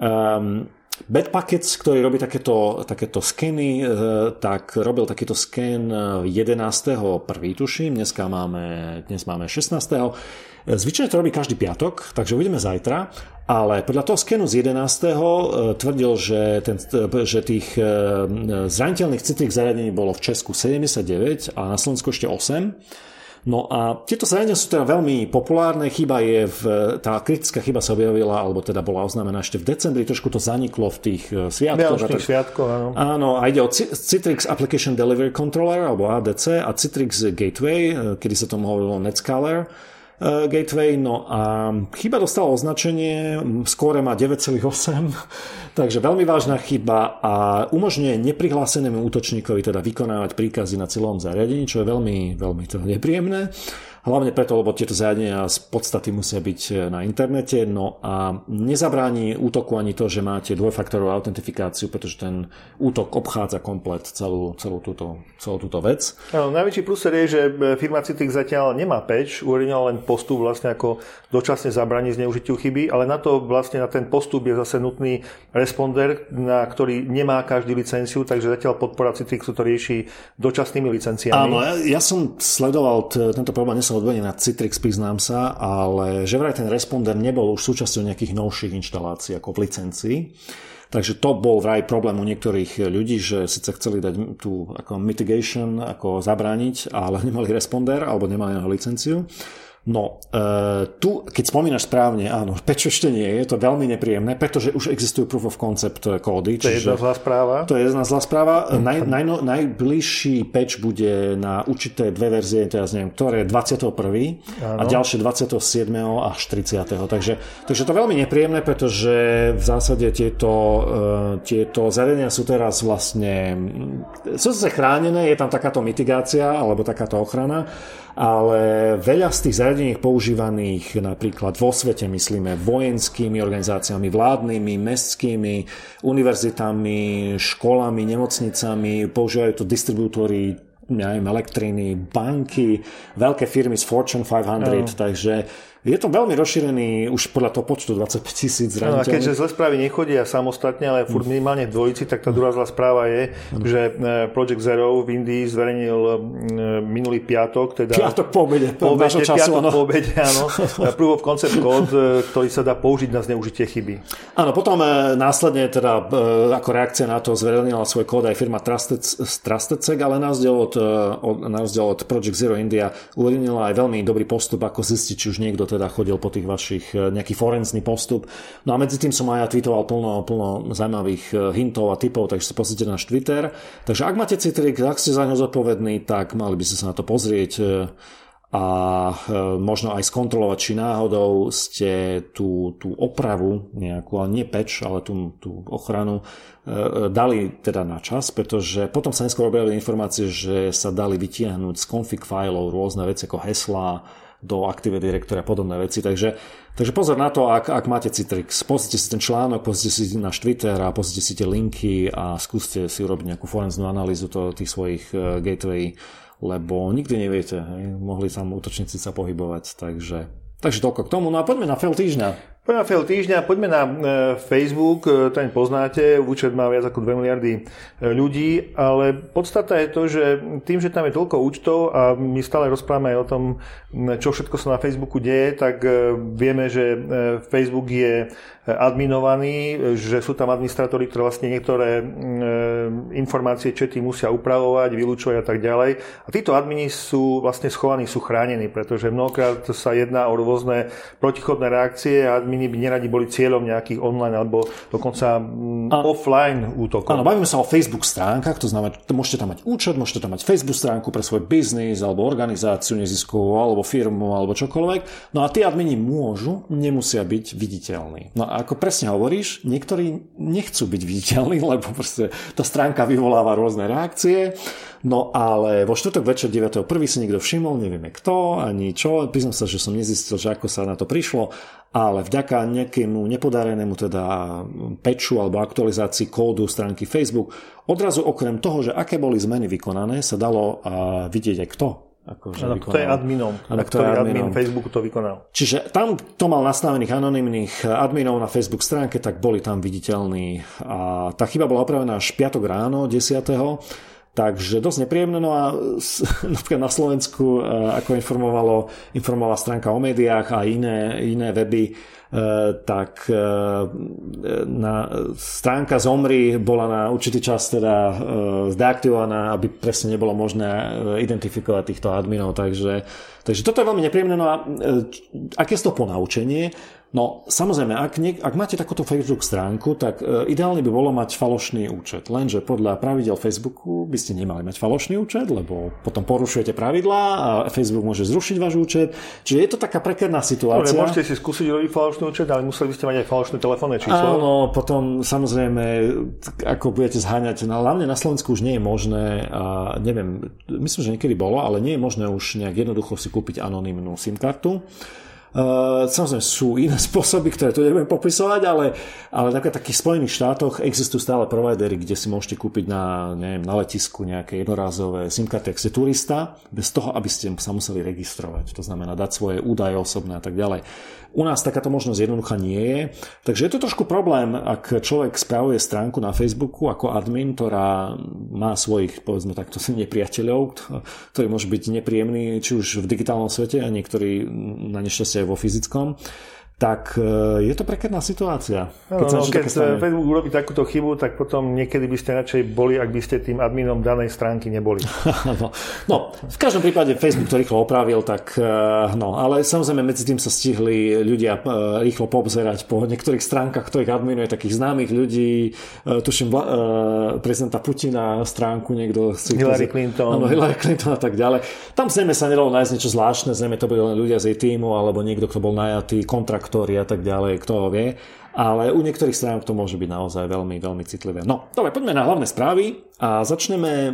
Speaker 1: Um, Bad Packets, ktorý robí takéto, takéto skeny, tak robil takýto sken 11. prvý tuším, dneska máme, dnes máme 16. Zvyčajne to robí každý piatok, takže uvidíme zajtra, ale podľa toho skenu z 11. E, tvrdil, že, ten, e, že tých e, zraniteľných citlivých zariadení bolo v Česku 79 a na Slovensku ešte 8. No a tieto zariadenia sú teda veľmi populárne. Chyba je v, tá kritická chyba sa objavila, alebo teda bola oznámená ešte v decembri, trošku to zaniklo v tých sviatkoch.
Speaker 2: Vianočných sviatkoch, áno.
Speaker 1: Áno, a ide o Citrix Application Delivery Controller, alebo ADC, a Citrix Gateway, kedy sa tomu hovorilo Netscaler Gateway, no a chyba dostala označenie, skóre má 9,8, takže veľmi vážna chyba a umožňuje neprihlásenému útočníkovi teda vykonávať príkazy na celom zariadení, čo je veľmi, veľmi to nepríjemné. Hlavne preto, lebo tieto zariadenia z podstaty musia byť e, na internete, no a nezabráni útoku ani to, že máte dvojfaktorovú autentifikáciu, pretože ten útok obchádza komplet celú, celú, túto, celú túto vec.
Speaker 2: No, najväčší plus je, že e, firma Citrix zatiaľ nemá patch, uverejnila len postup vlastne ako dočasne zabraní zneužitiu chyby, ale na to vlastne na ten postup je zase nutný responder, na ktorý nemá každý licenciu, takže zatiaľ podpora Citrixu to rieši dočasnými licenciami.
Speaker 1: Áno, ja, ja som sledoval t- tento problém, som na Citrix, priznám sa, ale že vraj ten responder nebol už súčasťou nejakých novších inštalácií ako v licencii. Takže to bol vraj problém u niektorých ľudí, že síce chceli dať tú ako mitigation, ako zabrániť, ale nemali responder alebo nemali na licenciu. No, e, tu, keď spomínaš správne, áno, peč ešte nie je, to veľmi nepríjemné, pretože už existujú proof of concept kódy.
Speaker 2: To je jedna zlá správa.
Speaker 1: To je jedna zlá správa. Naj, naj, najbližší patch bude na určité dve verzie, teraz neviem, ktoré 21. Áno. a ďalšie 27. až 30. Takže, takže to je veľmi nepríjemné, pretože v zásade tieto, uh, tieto zariadenia sú teraz vlastne sú zase chránené, je tam takáto mitigácia alebo takáto ochrana, ale veľa z tých zariadení používaných napríklad vo svete, myslíme, vojenskými organizáciami, vládnymi, mestskými, univerzitami, školami, nemocnicami, používajú to distribútory neviem, elektriny, banky, veľké firmy z Fortune 500, no. takže je to veľmi rozšírený už podľa toho počtu 25 tisíc zraniteľných.
Speaker 2: No a keďže zle správy nechodia samostatne, ale furt minimálne v dvojici, tak tá druhá zlá správa je, ano. že e, Project Zero v Indii zverejnil e, minulý piatok, teda...
Speaker 1: Piatok po obede,
Speaker 2: po obede času, piatok ano. po obede, áno. Proof of concept code, ktorý sa dá použiť na zneužitie chyby.
Speaker 1: Áno, potom e, následne teda ako reakcia na to zverejnila svoj kód aj firma Trusted, TrustedSec, ale na rozdiel od, od, na rozdiel od Project Zero India uvedila aj veľmi dobrý postup, ako zistiť, či už niekto teda chodil po tých vašich e, nejaký forenzný postup. No a medzi tým som aj ja tweetoval plno, plno zaujímavých e, hintov a typov, takže si pozrite náš Twitter. Takže ak máte Citrix, ak ste za ňo zodpovední, tak mali by ste sa na to pozrieť e, a možno aj skontrolovať, či náhodou ste tú, tú opravu nejakú, ale nie peč, ale tú, tú ochranu dali teda na čas, pretože potom sa neskôr objavili informácie, že sa dali vytiahnuť z config fileov rôzne veci ako heslá, do Active Directory a podobné veci. Takže, takže pozor na to, ak, ak máte Citrix, pozrite si ten článok, pozrite si náš Twitter a pozrite si tie linky a skúste si urobiť nejakú forenznú analýzu to, tých svojich uh, gateway, lebo nikdy neviete, hej, mohli tam útočníci sa pohybovať, takže, takže toľko k tomu. No a poďme na fail týždňa.
Speaker 2: Na fail týždňa, poďme na e, Facebook, e, ten poznáte, účet má viac ako 2 miliardy e, ľudí, ale podstata je to, že tým, že tam je toľko účtov a my stále rozprávame aj o tom, čo všetko sa na Facebooku deje, tak vieme, že Facebook je adminovaní, že sú tam administratóri, ktoré vlastne niektoré mm, e, informácie čety musia upravovať, vylúčovať a tak ďalej. A títo admini sú vlastne schovaní, sú chránení, pretože mnohokrát sa jedná o rôzne protichodné reakcie a admini by neradi boli cieľom nejakých online alebo dokonca mm, a, offline útokov.
Speaker 1: Áno, bavíme sa o Facebook stránkach, to znamená, môžete tam mať účet, môžete tam mať Facebook stránku pre svoj biznis alebo organizáciu neziskovú alebo firmu alebo čokoľvek. No a tí admini môžu, nemusia byť viditeľní. No ako presne hovoríš, niektorí nechcú byť viditeľní, lebo proste tá stránka vyvoláva rôzne reakcie. No ale vo štvrtok večer 9.1. si niekto všimol, nevieme kto, ani čo. Priznám sa, že som nezistil, že ako sa na to prišlo, ale vďaka nejakému nepodarenému teda peču alebo aktualizácii kódu stránky Facebook, odrazu okrem toho, že aké boli zmeny vykonané, sa dalo vidieť aj kto
Speaker 2: Akože ano, kto je adminom, ano, kto je admin Facebooku to vykonal.
Speaker 1: Čiže tam, kto mal nastavených anonimných adminov na Facebook stránke, tak boli tam viditeľní. A tá chyba bola opravená až piatok ráno, 10. Takže dosť nepríjemné. No a napríklad na Slovensku, e, ako informovalo, informovala stránka o médiách a iné, iné weby, tak e, na, stránka Zomri bola na určitý čas teda e, zdeaktivovaná, aby presne nebolo možné identifikovať týchto adminov, takže Takže toto je veľmi nepríjemné. No a aké je to ponaučenie? No samozrejme, ak, niek- ak máte takúto Facebook stránku, tak e, ideálne by bolo mať falošný účet. Lenže podľa pravidel Facebooku by ste nemali mať falošný účet, lebo potom porušujete pravidlá a Facebook môže zrušiť váš účet. Čiže je to taká prekerná situácia.
Speaker 2: No, môžete si skúsiť robiť falošný účet, ale museli by ste mať aj falošné telefónne číslo.
Speaker 1: Áno, potom samozrejme, ako budete zháňať, no, hlavne na Slovensku už nie je možné, a neviem, myslím, že niekedy bolo, ale nie je možné už nejak jednoducho si kúpiť anonymnú SIM kartu. Uh, samozrejme sú iné spôsoby, ktoré tu nebudem popisovať, ale, ale napríklad v takých Spojených štátoch existujú stále providery, kde si môžete kúpiť na, neviem, na letisku nejaké jednorázové SIM karty, ak ste turista, bez toho, aby ste sa museli registrovať. To znamená dať svoje údaje osobné a tak ďalej. U nás takáto možnosť jednoduchá nie je. Takže je to trošku problém, ak človek spravuje stránku na Facebooku ako admin, ktorá má svojich, povedzme takto, nepriateľov, ktorí môžu byť nepríjemní, či už v digitálnom svete a niektorí na nešťastie vo fyzickom tak e, je to prekerná situácia.
Speaker 2: Keď, no, no, keď Facebook urobí takúto chybu, tak potom niekedy by ste radšej boli, ak by ste tým adminom danej stránky neboli.
Speaker 1: no, no, v každom prípade Facebook to rýchlo opravil, tak e, no, ale samozrejme medzi tým sa stihli ľudia e, rýchlo poobzerať po niektorých stránkach, ktorých adminuje takých známych ľudí, tuším prezidenta Putina stránku niekto
Speaker 2: Hillary Clinton.
Speaker 1: Áno, Hillary Clinton a tak ďalej. Tam zrejme sa nedalo nájsť niečo zvláštne, zrejme to boli len ľudia z jej týmu alebo niekto, kto bol najatý kontrakt traktory a tak ďalej, kto ho vie. Ale u niektorých strán to môže byť naozaj veľmi, veľmi citlivé. No, dobre, poďme na hlavné správy a začneme e,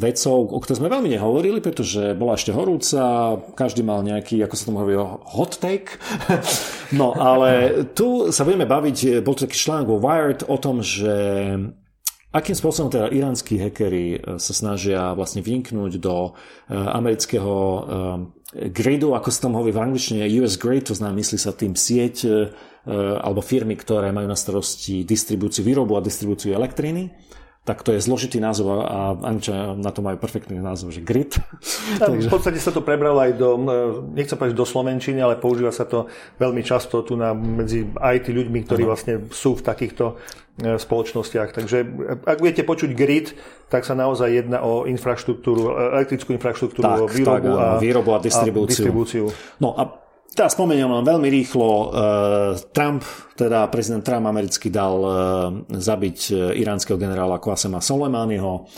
Speaker 1: vecou, o ktorej sme veľmi nehovorili, pretože bola ešte horúca, každý mal nejaký, ako sa tomu hovorí, hot take. no, ale tu sa budeme baviť, bol to taký článok vo Wired o tom, že Akým spôsobom teda iránsky hackeri e, sa snažia vlastne vyniknúť do e, amerického gridu, ako sa tam hovorí v angličtine, US Grid, to znamená, myslí sa tým sieť e, alebo firmy, ktoré majú na starosti distribúciu, výrobu a distribúciu elektriny tak to je zložitý názov a Anča na to majú perfektný názov, že grid.
Speaker 2: Takže... V podstate sa to prebralo aj do, nechcem povedať do Slovenčiny, ale používa sa to veľmi často tu na, medzi IT ľuďmi, ktorí ano. vlastne sú v takýchto e, spoločnostiach. Takže ak budete počuť grid, tak sa naozaj jedná o infraštruktúru, e, elektrickú infraštruktúru, tak, o výrobu, tak, a,
Speaker 1: výrobu a distribúciu. A distribúciu. No a Teraz spomeniem len veľmi rýchlo. E, Trump, teda prezident Trump americký dal e, zabiť e, iránskeho generála Qasema Soleimaniho.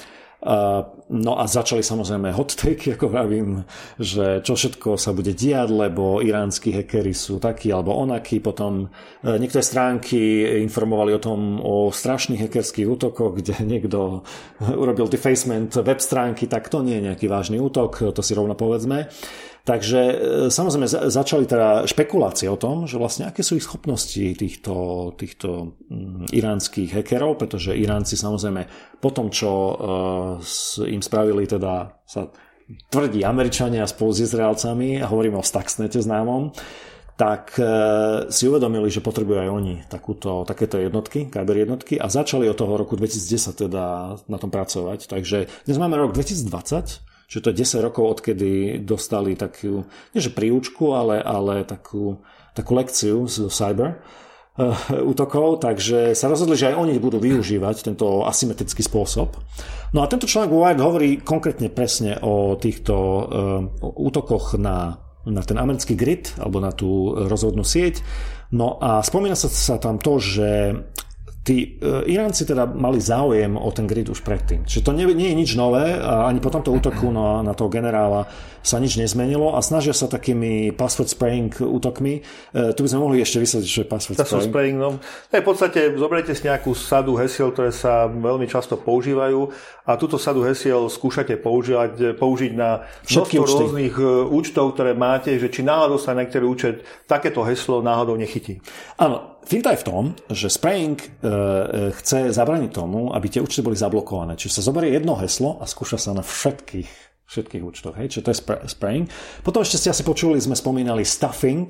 Speaker 1: No a začali samozrejme hot take, ako vravím, že čo všetko sa bude diať, lebo iránsky hackery sú takí alebo onakí. Potom niektoré stránky informovali o tom, o strašných hackerských útokoch, kde niekto urobil defacement web stránky, tak to nie je nejaký vážny útok, to si rovno povedzme. Takže e, samozrejme začali teda špekulácie o tom, že vlastne aké sú ich schopnosti týchto, týchto mm, iránskych hackerov, pretože Iránci samozrejme po tom, čo e, im spravili teda sa tvrdí Američania spolu s Izraelcami, a hovoríme o Stuxnete známom, tak e, si uvedomili, že potrebujú aj oni takúto, takéto jednotky, kyber jednotky a začali od toho roku 2010 teda na tom pracovať. Takže dnes máme rok 2020 že to je 10 rokov, odkedy dostali takú, nie že príučku, ale, ale takú, takú lekciu z cyber uh, útokov, takže sa rozhodli, že aj oni budú využívať tento asymetrický spôsob. No a tento článok Wired hovorí konkrétne presne o týchto uh, útokoch na, na ten americký grid alebo na tú rozhodnú sieť. No a spomína sa, sa tam to, že tí uh, Iránci teda mali záujem o ten grid už predtým. Čiže to nie, nie je nič nové a ani po tomto útoku na, na toho generála sa nič nezmenilo a snažia sa takými password spraying útokmi. Uh, tu by sme mohli ešte vysvetliť, čo je password spraying. spraying
Speaker 2: no, v podstate zoberiete si nejakú sadu hesiel, ktoré sa veľmi často používajú a túto sadu hesiel skúšate používať, použiť na Všetky množstvo rôznych e, účtov, ktoré máte, že či náhodou sa niektorý účet takéto heslo náhodou nechytí.
Speaker 1: Áno, Finta je v tom, že Spraying e, e, chce zabraniť tomu, aby tie účty boli zablokované. Čiže sa zoberie jedno heslo a skúša sa na všetkých, všetkých účtoch. Hej? Čiže to je spraying. Potom ešte ste asi počuli, sme spomínali stuffing,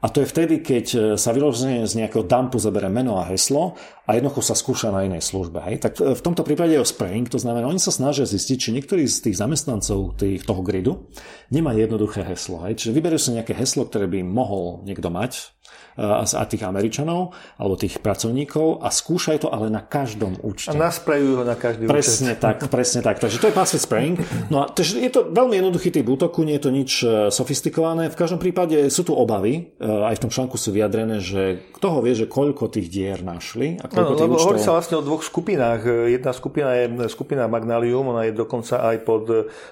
Speaker 1: a to je vtedy, keď e, sa vyloženie z nejakého dumpu zabere meno a heslo a jednoducho sa skúša na inej službe. Hej? Tak e, v tomto prípade je o spraying, to znamená, oni sa snažia zistiť, či niektorý z tých zamestnancov tých, toho gridu nemá jednoduché heslo. Hej? Čiže vyberú si nejaké heslo, ktoré by mohol niekto mať, a, tých Američanov alebo tých pracovníkov a skúšajú to ale na každom účte.
Speaker 2: A nasprejujú ho na každý
Speaker 1: presne účet. tak, presne tak. Takže to je password spraying. No a takže je to veľmi jednoduchý typ útoku, nie je to nič e, sofistikované. V každom prípade sú tu obavy, e, aj v tom článku sú vyjadrené, že kto ho vie, že koľko tých dier našli. A koľko
Speaker 2: no,
Speaker 1: tých účtov...
Speaker 2: hovorí sa vlastne o dvoch skupinách. Jedna skupina je skupina Magnalium, ona je dokonca aj pod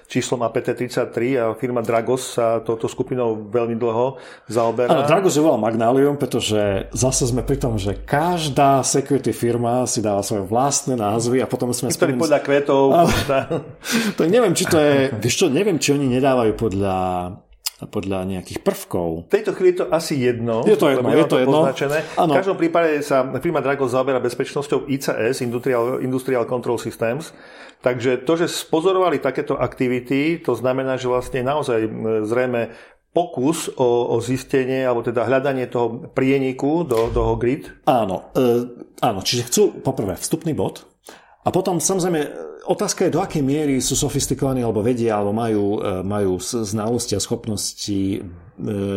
Speaker 2: číslom APT33 a firma Dragos sa touto skupinou veľmi dlho zaoberá.
Speaker 1: Áno, Dragos je volá Magnalium, pretože zase sme pri tom, že každá security firma si dáva svoje vlastné názvy a potom sme...
Speaker 2: Niektorí podľa kvetov. Ale,
Speaker 1: to neviem, či to je... Vieš čo, neviem, či oni nedávajú podľa podľa nejakých prvkov.
Speaker 2: V tejto chvíli je to asi jedno.
Speaker 1: Je to jedno, je to, to jedno.
Speaker 2: V každom prípade sa firma Drago zaoberá bezpečnosťou ICS, Industrial, Industrial Control Systems. Takže to, že spozorovali takéto aktivity, to znamená, že vlastne naozaj zrejme pokus o, o zistenie, alebo teda hľadanie toho prieniku do, do grid?
Speaker 1: Áno, e, áno, čiže chcú poprvé vstupný bod a potom samozrejme otázka je, do akej miery sú sofistikovaní alebo vedia, alebo majú, e, majú znalosti a schopnosti, e,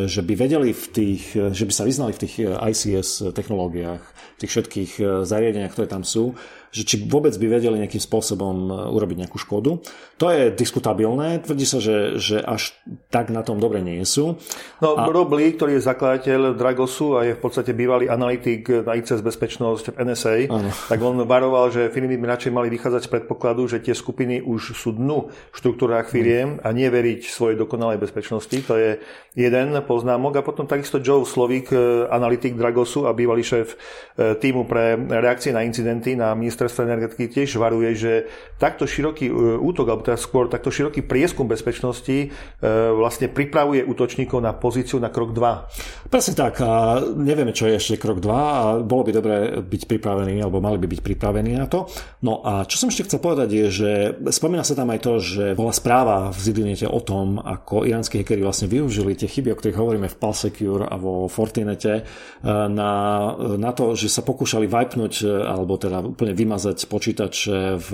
Speaker 1: že by vedeli v tých, že by sa vyznali v tých ICS technológiách, v tých všetkých zariadeniach, ktoré tam sú, že či vôbec by vedeli nejakým spôsobom e, urobiť nejakú škodu. To je diskutabilné, tvrdí sa, že, že až tak na tom dobre nie sú.
Speaker 2: No, a... Rob Lee, ktorý je zakladateľ Dragosu a je v podstate bývalý analytik na ICS bezpečnosť v NSA, ano. tak on varoval, že firmy by radšej mali vychádzať z predpokladu, že tie skupiny už sú dnu v štruktúrách firiem a nie veriť svojej dokonalej bezpečnosti. To je jeden poznámok. A potom takisto Joe Slovík, e, analytik Dragosu a bývalý šéf e, týmu pre reakcie na incidenty na minister ministerstvo energetiky tiež varuje, že takto široký e, útok, alebo teda skôr takto široký prieskum bezpečnosti e, vlastne pripravuje útočníkov na pozíciu na krok 2.
Speaker 1: Presne tak. A nevieme, čo je ešte krok 2 a bolo by dobre byť pripravený, alebo mali by byť pripravení na to. No a čo som ešte chcel povedať je, že spomína sa tam aj to, že bola správa v Zidinete o tom, ako iránsky hackeri vlastne využili tie chyby, o ktorých hovoríme v Palsecure a vo Fortinete e, na, na to, že sa pokúšali vajpnúť alebo teda úplne vymazať počítače v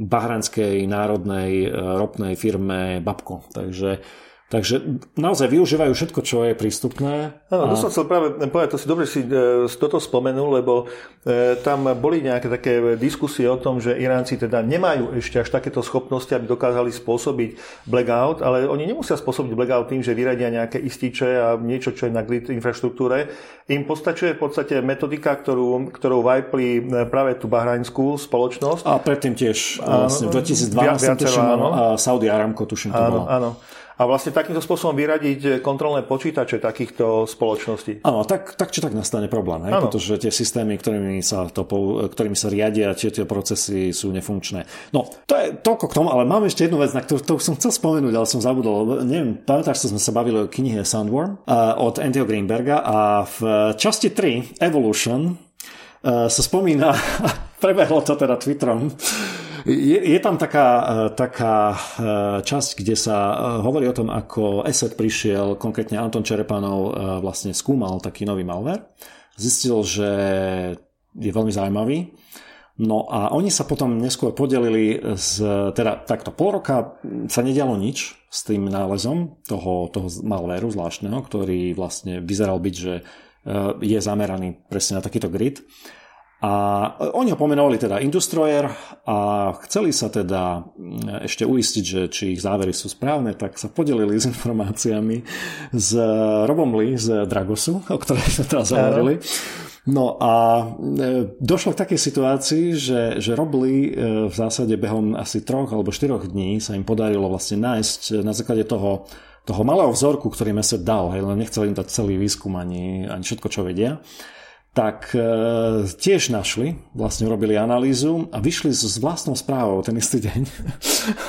Speaker 1: bahranskej národnej e, ropnej firme Babko. Takže Takže naozaj využívajú všetko, čo je prístupné.
Speaker 2: Áno, to som chcel práve povedať, to si dobre si e, toto spomenul, lebo e, tam boli nejaké také diskusie o tom, že Iránci teda nemajú ešte až takéto schopnosti, aby dokázali spôsobiť blackout, ale oni nemusia spôsobiť blackout tým, že vyradia nejaké ističe a niečo, čo je na grid infraštruktúre. Im postačuje v podstate metodika, ktorú, ktorou vajpli e, práve tú bahrajnskú spoločnosť.
Speaker 1: A predtým tiež vlastne v 2012 tuším, a Saudi Aramco tuším to
Speaker 2: áno, bolo. Áno a vlastne takýmto spôsobom vyradiť kontrolné počítače takýchto spoločností.
Speaker 1: Áno, tak, tak či tak nastane problém, hej? pretože tie systémy, ktorými sa, to, ktorými sa riadia, tie, tie procesy sú nefunkčné. No, to je toľko k tomu, ale mám ešte jednu vec, na ktorú to som chcel spomenúť, ale som zabudol. Neviem, pamätáš, že sme sa bavili o knihe Soundworm uh, od Andyho Greenberga a v časti 3 Evolution uh, sa spomína, prebehlo to teda Twitterom, je, je tam taká, e, taká e, časť, kde sa e, hovorí o tom, ako ESET prišiel, konkrétne Anton Čerepanov vlastne skúmal taký nový malware. Zistil, že je veľmi zaujímavý. No a oni sa potom neskôr podelili z, teda takto pol roka sa nedialo nič s tým nálezom toho, toho malvéru zvláštneho, ktorý vlastne vyzeral byť, že je zameraný presne na takýto grid. A oni ho pomenovali teda Industroyer a chceli sa teda ešte uistiť, že či ich závery sú správne, tak sa podelili s informáciami s Robom Lee z Dragosu, o ktorej sme teraz hovorili. No a e, došlo k takej situácii, že, že Rob Lee e, v zásade behom asi troch alebo štyroch dní sa im podarilo vlastne nájsť na základe toho, toho malého vzorku, ktorý Meset dal, hej, len nechceli im dať celý výskum ani, ani všetko, čo vedia tak e, tiež našli, vlastne robili analýzu a vyšli s vlastnou správou ten istý deň.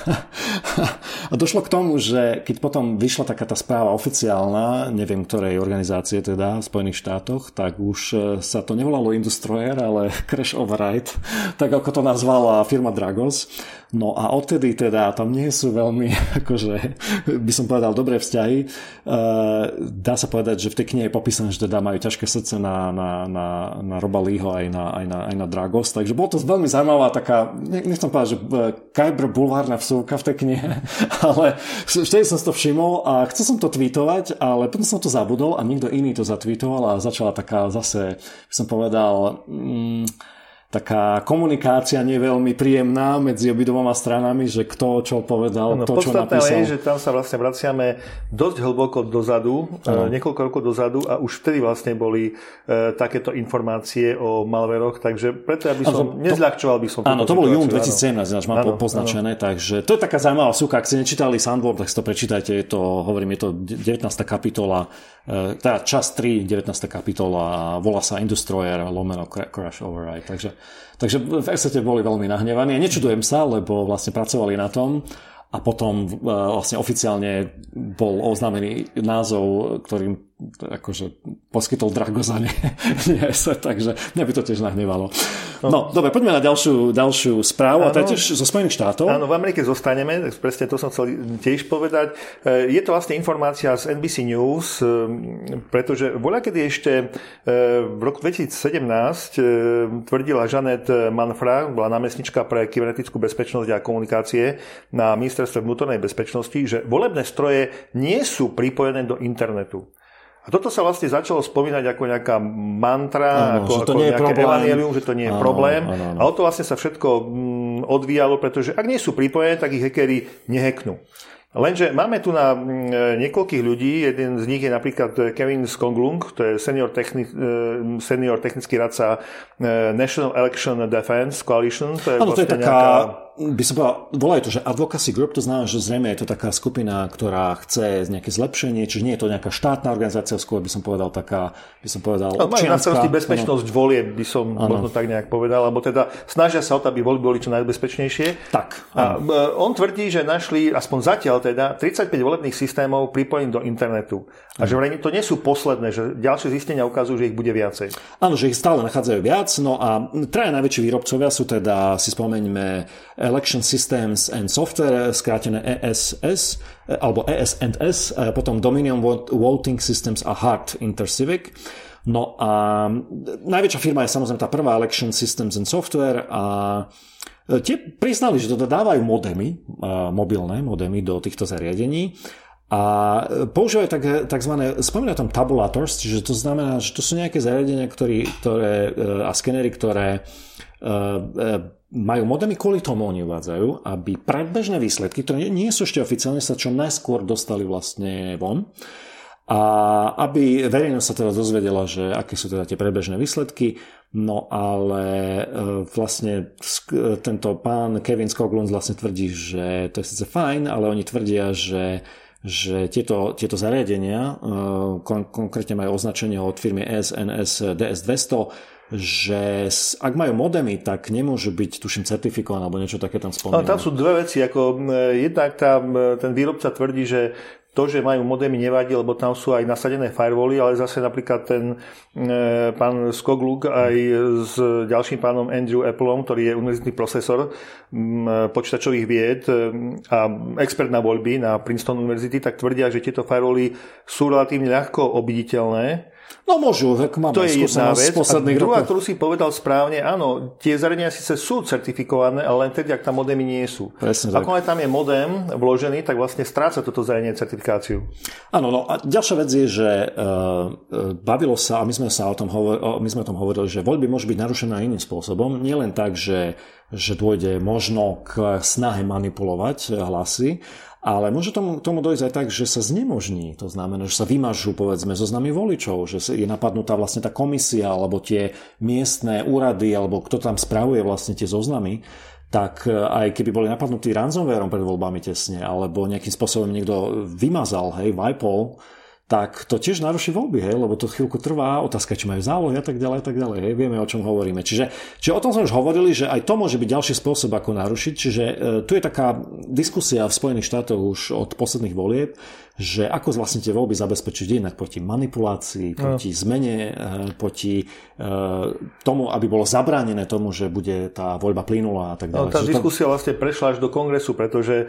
Speaker 1: a došlo k tomu, že keď potom vyšla taká tá správa oficiálna, neviem ktorej organizácie teda v Spojených štátoch, tak už e, sa to nevolalo Industroyer, ale Crash Override, tak ako to nazvala firma Dragos. No a odtedy teda tam nie sú veľmi, akože by som povedal, dobré vzťahy. E, dá sa povedať, že v tej knihe je popísané, že teda majú ťažké srdce na, na, na, na Roba Leeho aj na, aj, na, aj na Dragos, takže bolo to veľmi zaujímavá taká, nechcem povedať, že Kyber bulvárna vsúka v tej knihe, ale vtedy som si to všimol a chcel som to tweetovať, ale potom som to zabudol a niekto iný to zatweetoval a začala taká zase, by som povedal, mm, taká komunikácia nie veľmi príjemná medzi obidvoma stranami, že kto čo povedal,
Speaker 2: no,
Speaker 1: to čo napísal.
Speaker 2: je, že tam sa vlastne vraciame dosť hlboko dozadu, ano. E, niekoľko rokov dozadu a už vtedy vlastne boli e, takéto informácie o malveroch, takže preto ja by som, ano, to, nezľahčoval by som
Speaker 1: Áno, to bol jún 2017, ináč mám ano, poznačené, ano. takže to je taká zaujímavá súka, ak ste nečítali Sandworm, tak si to prečítajte, je to, hovorím, je to 19. kapitola, e, teda čas 3, 19. kapitola, volá sa Industroyer, lomeno Crash Override, takže Takže v Exete boli veľmi nahnevaní. Nečudujem sa, lebo vlastne pracovali na tom a potom uh, vlastne oficiálne bol oznámený názov, ktorým akože poskytol Dragoza, nie, nie takže mňa by to tiež nahnevalo. No, no dobre, poďme na ďalšiu, ďalšiu správu, ano, a to je tiež zo Spojených štátov.
Speaker 2: Áno, v Amerike zostaneme, presne to som chcel tiež povedať. E, je to vlastne informácia z NBC News, e, pretože voľa kedy ešte v roku 2017 tvrdila Janet Manfra, bola námestnička pre kybernetickú bezpečnosť a komunikácie na minister ministerstve vnútornej bezpečnosti, že volebné stroje nie sú pripojené do internetu. A toto sa vlastne začalo spomínať ako nejaká mantra,
Speaker 1: ano, ako,
Speaker 2: že to
Speaker 1: ako nie je problém. evangelium,
Speaker 2: že to nie je ano, problém. Ano, ano. A o to vlastne sa všetko mm, odvíjalo, pretože ak nie sú pripojené, tak ich hackeri neheknú. Lenže máme tu na mm, niekoľkých ľudí, jeden z nich je napríklad Kevin Skonglung, to je senior, techni- e, senior technický radca e, National Election Defense Coalition.
Speaker 1: To je, ano, vlastne to je taká, nejaká... by som povedal, volajú to, že advocacy group, to znamená, že zrejme je to taká skupina, ktorá chce nejaké zlepšenie, čiže nie je to nejaká štátna organizácia, skôr by som povedal taká, by som povedal
Speaker 2: no, Majú na starosti bezpečnosť ano. volie, by som ano. možno tak nejak povedal, alebo teda snažia sa o to, aby voľby boli čo najbezpečnejšie.
Speaker 1: Tak.
Speaker 2: A on tvrdí, že našli, aspoň zatiaľ teda 35 volebných systémov pripojených do internetu. A že vrejme to nie sú posledné, že ďalšie zistenia ukazujú, že ich bude viacej.
Speaker 1: Áno, že ich stále nachádzajú viac. No a traja najväčší výrobcovia sú teda, si spomeňme, Election Systems and Software, skrátené ESS, alebo ES&S, potom Dominion Voting Systems a Hart Intercivic. No a najväčšia firma je samozrejme tá prvá Election Systems and Software a E, tie priznali, že teda dávajú modemy, e, mobilné modemy do týchto zariadení a e, používajú tak, tzv. spomínajú tam tabulators, čiže to znamená, že to sú nejaké zariadenia ktorý, ktoré, a skenery, ktoré majú modemy kvôli tomu oni uvádzajú, aby predbežné výsledky, ktoré nie sú ešte oficiálne, sa čo najskôr dostali vlastne von a aby verejnosť sa teda dozvedela, že aké sú teda tie prebežné výsledky, no ale e, vlastne tento pán Kevin Skoglund vlastne tvrdí, že to je síce fajn, ale oni tvrdia, že že tieto, tieto zariadenia, e, kon, konkrétne majú označenie od firmy SNS DS200, že ak majú modemy, tak nemôžu byť, tuším, certifikované alebo niečo také tam spomínané.
Speaker 2: tam sú dve veci. Ako, jednak tam ten výrobca tvrdí, že to, že majú modemy nevadí, lebo tam sú aj nasadené firewally, ale zase napríklad ten e, pán Skogluk aj s ďalším pánom Andrew Appleom, ktorý je univerzitný profesor m, počítačových vied e, a expert na voľby na Princeton University, tak tvrdia, že tieto firewally sú relatívne ľahko obiditeľné
Speaker 1: No môžu, ak máme
Speaker 2: to je jedna vec. A druhá, rokov. ktorú si povedal správne, áno, tie zariadenia síce sú certifikované, ale len tedy, ak tam modemy nie sú.
Speaker 1: Presne
Speaker 2: Ako aj tam je modem vložený, tak vlastne stráca toto zariadenie certifikáciu.
Speaker 1: Áno, no a ďalšia vec je, že uh, bavilo sa, a my sme, sa o tom hovorili, my sme o tom hovorili, že voľby môžu byť narušené iným spôsobom. Nie len tak, že, že dôjde možno k snahe manipulovať hlasy, ale môže tomu, tomu dojsť aj tak, že sa znemožní. To znamená, že sa vymažú povedzme zoznamy voličov, že je napadnutá vlastne tá komisia alebo tie miestne úrady alebo kto tam spravuje vlastne tie zoznamy tak e, aj keby boli napadnutí ransomwareom pred voľbami tesne, alebo nejakým spôsobom niekto vymazal, hej, vypol tak to tiež naruší voľby, hej, lebo to chvíľku trvá, otázka, či majú zálohy a tak ďalej, a tak ďalej, hej, vieme, o čom hovoríme. Čiže, čiže o tom sme už hovorili, že aj to môže byť ďalší spôsob, ako narušiť, čiže e, tu je taká diskusia v Spojených štátoch už od posledných volieb, že ako vlastne tie voľby zabezpečiť jednak proti manipulácii, no. proti no. zmene, e, proti tomu, aby bolo zabránené tomu, že bude tá voľba plynulá a tak ďalej.
Speaker 2: No, tá diskusia vlastne prešla až do kongresu, pretože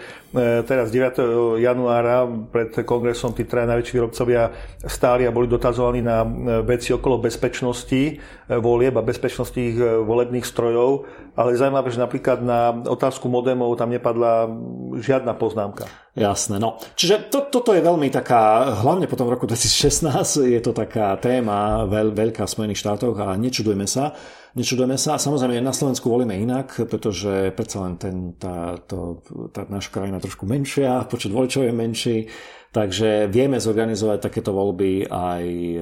Speaker 2: teraz 9. januára pred kongresom tí traja najväčší výrobcovia stáli a boli dotazovaní na veci okolo bezpečnosti volieb a bezpečnosti ich volebných strojov, ale zaujímavé, že napríklad na otázku modemov tam nepadla žiadna poznámka.
Speaker 1: Jasné, no. Čiže to, toto je veľmi taká, hlavne potom v roku 2016 je to taká téma veľ, veľká v Spojených štátoch a nečudujeme sa. Nečudujeme sa. Samozrejme, na Slovensku volíme inak, pretože predsa len ten, tá, to, tá naša krajina trošku menšia, počet voličov je menší. Takže vieme zorganizovať takéto voľby aj e,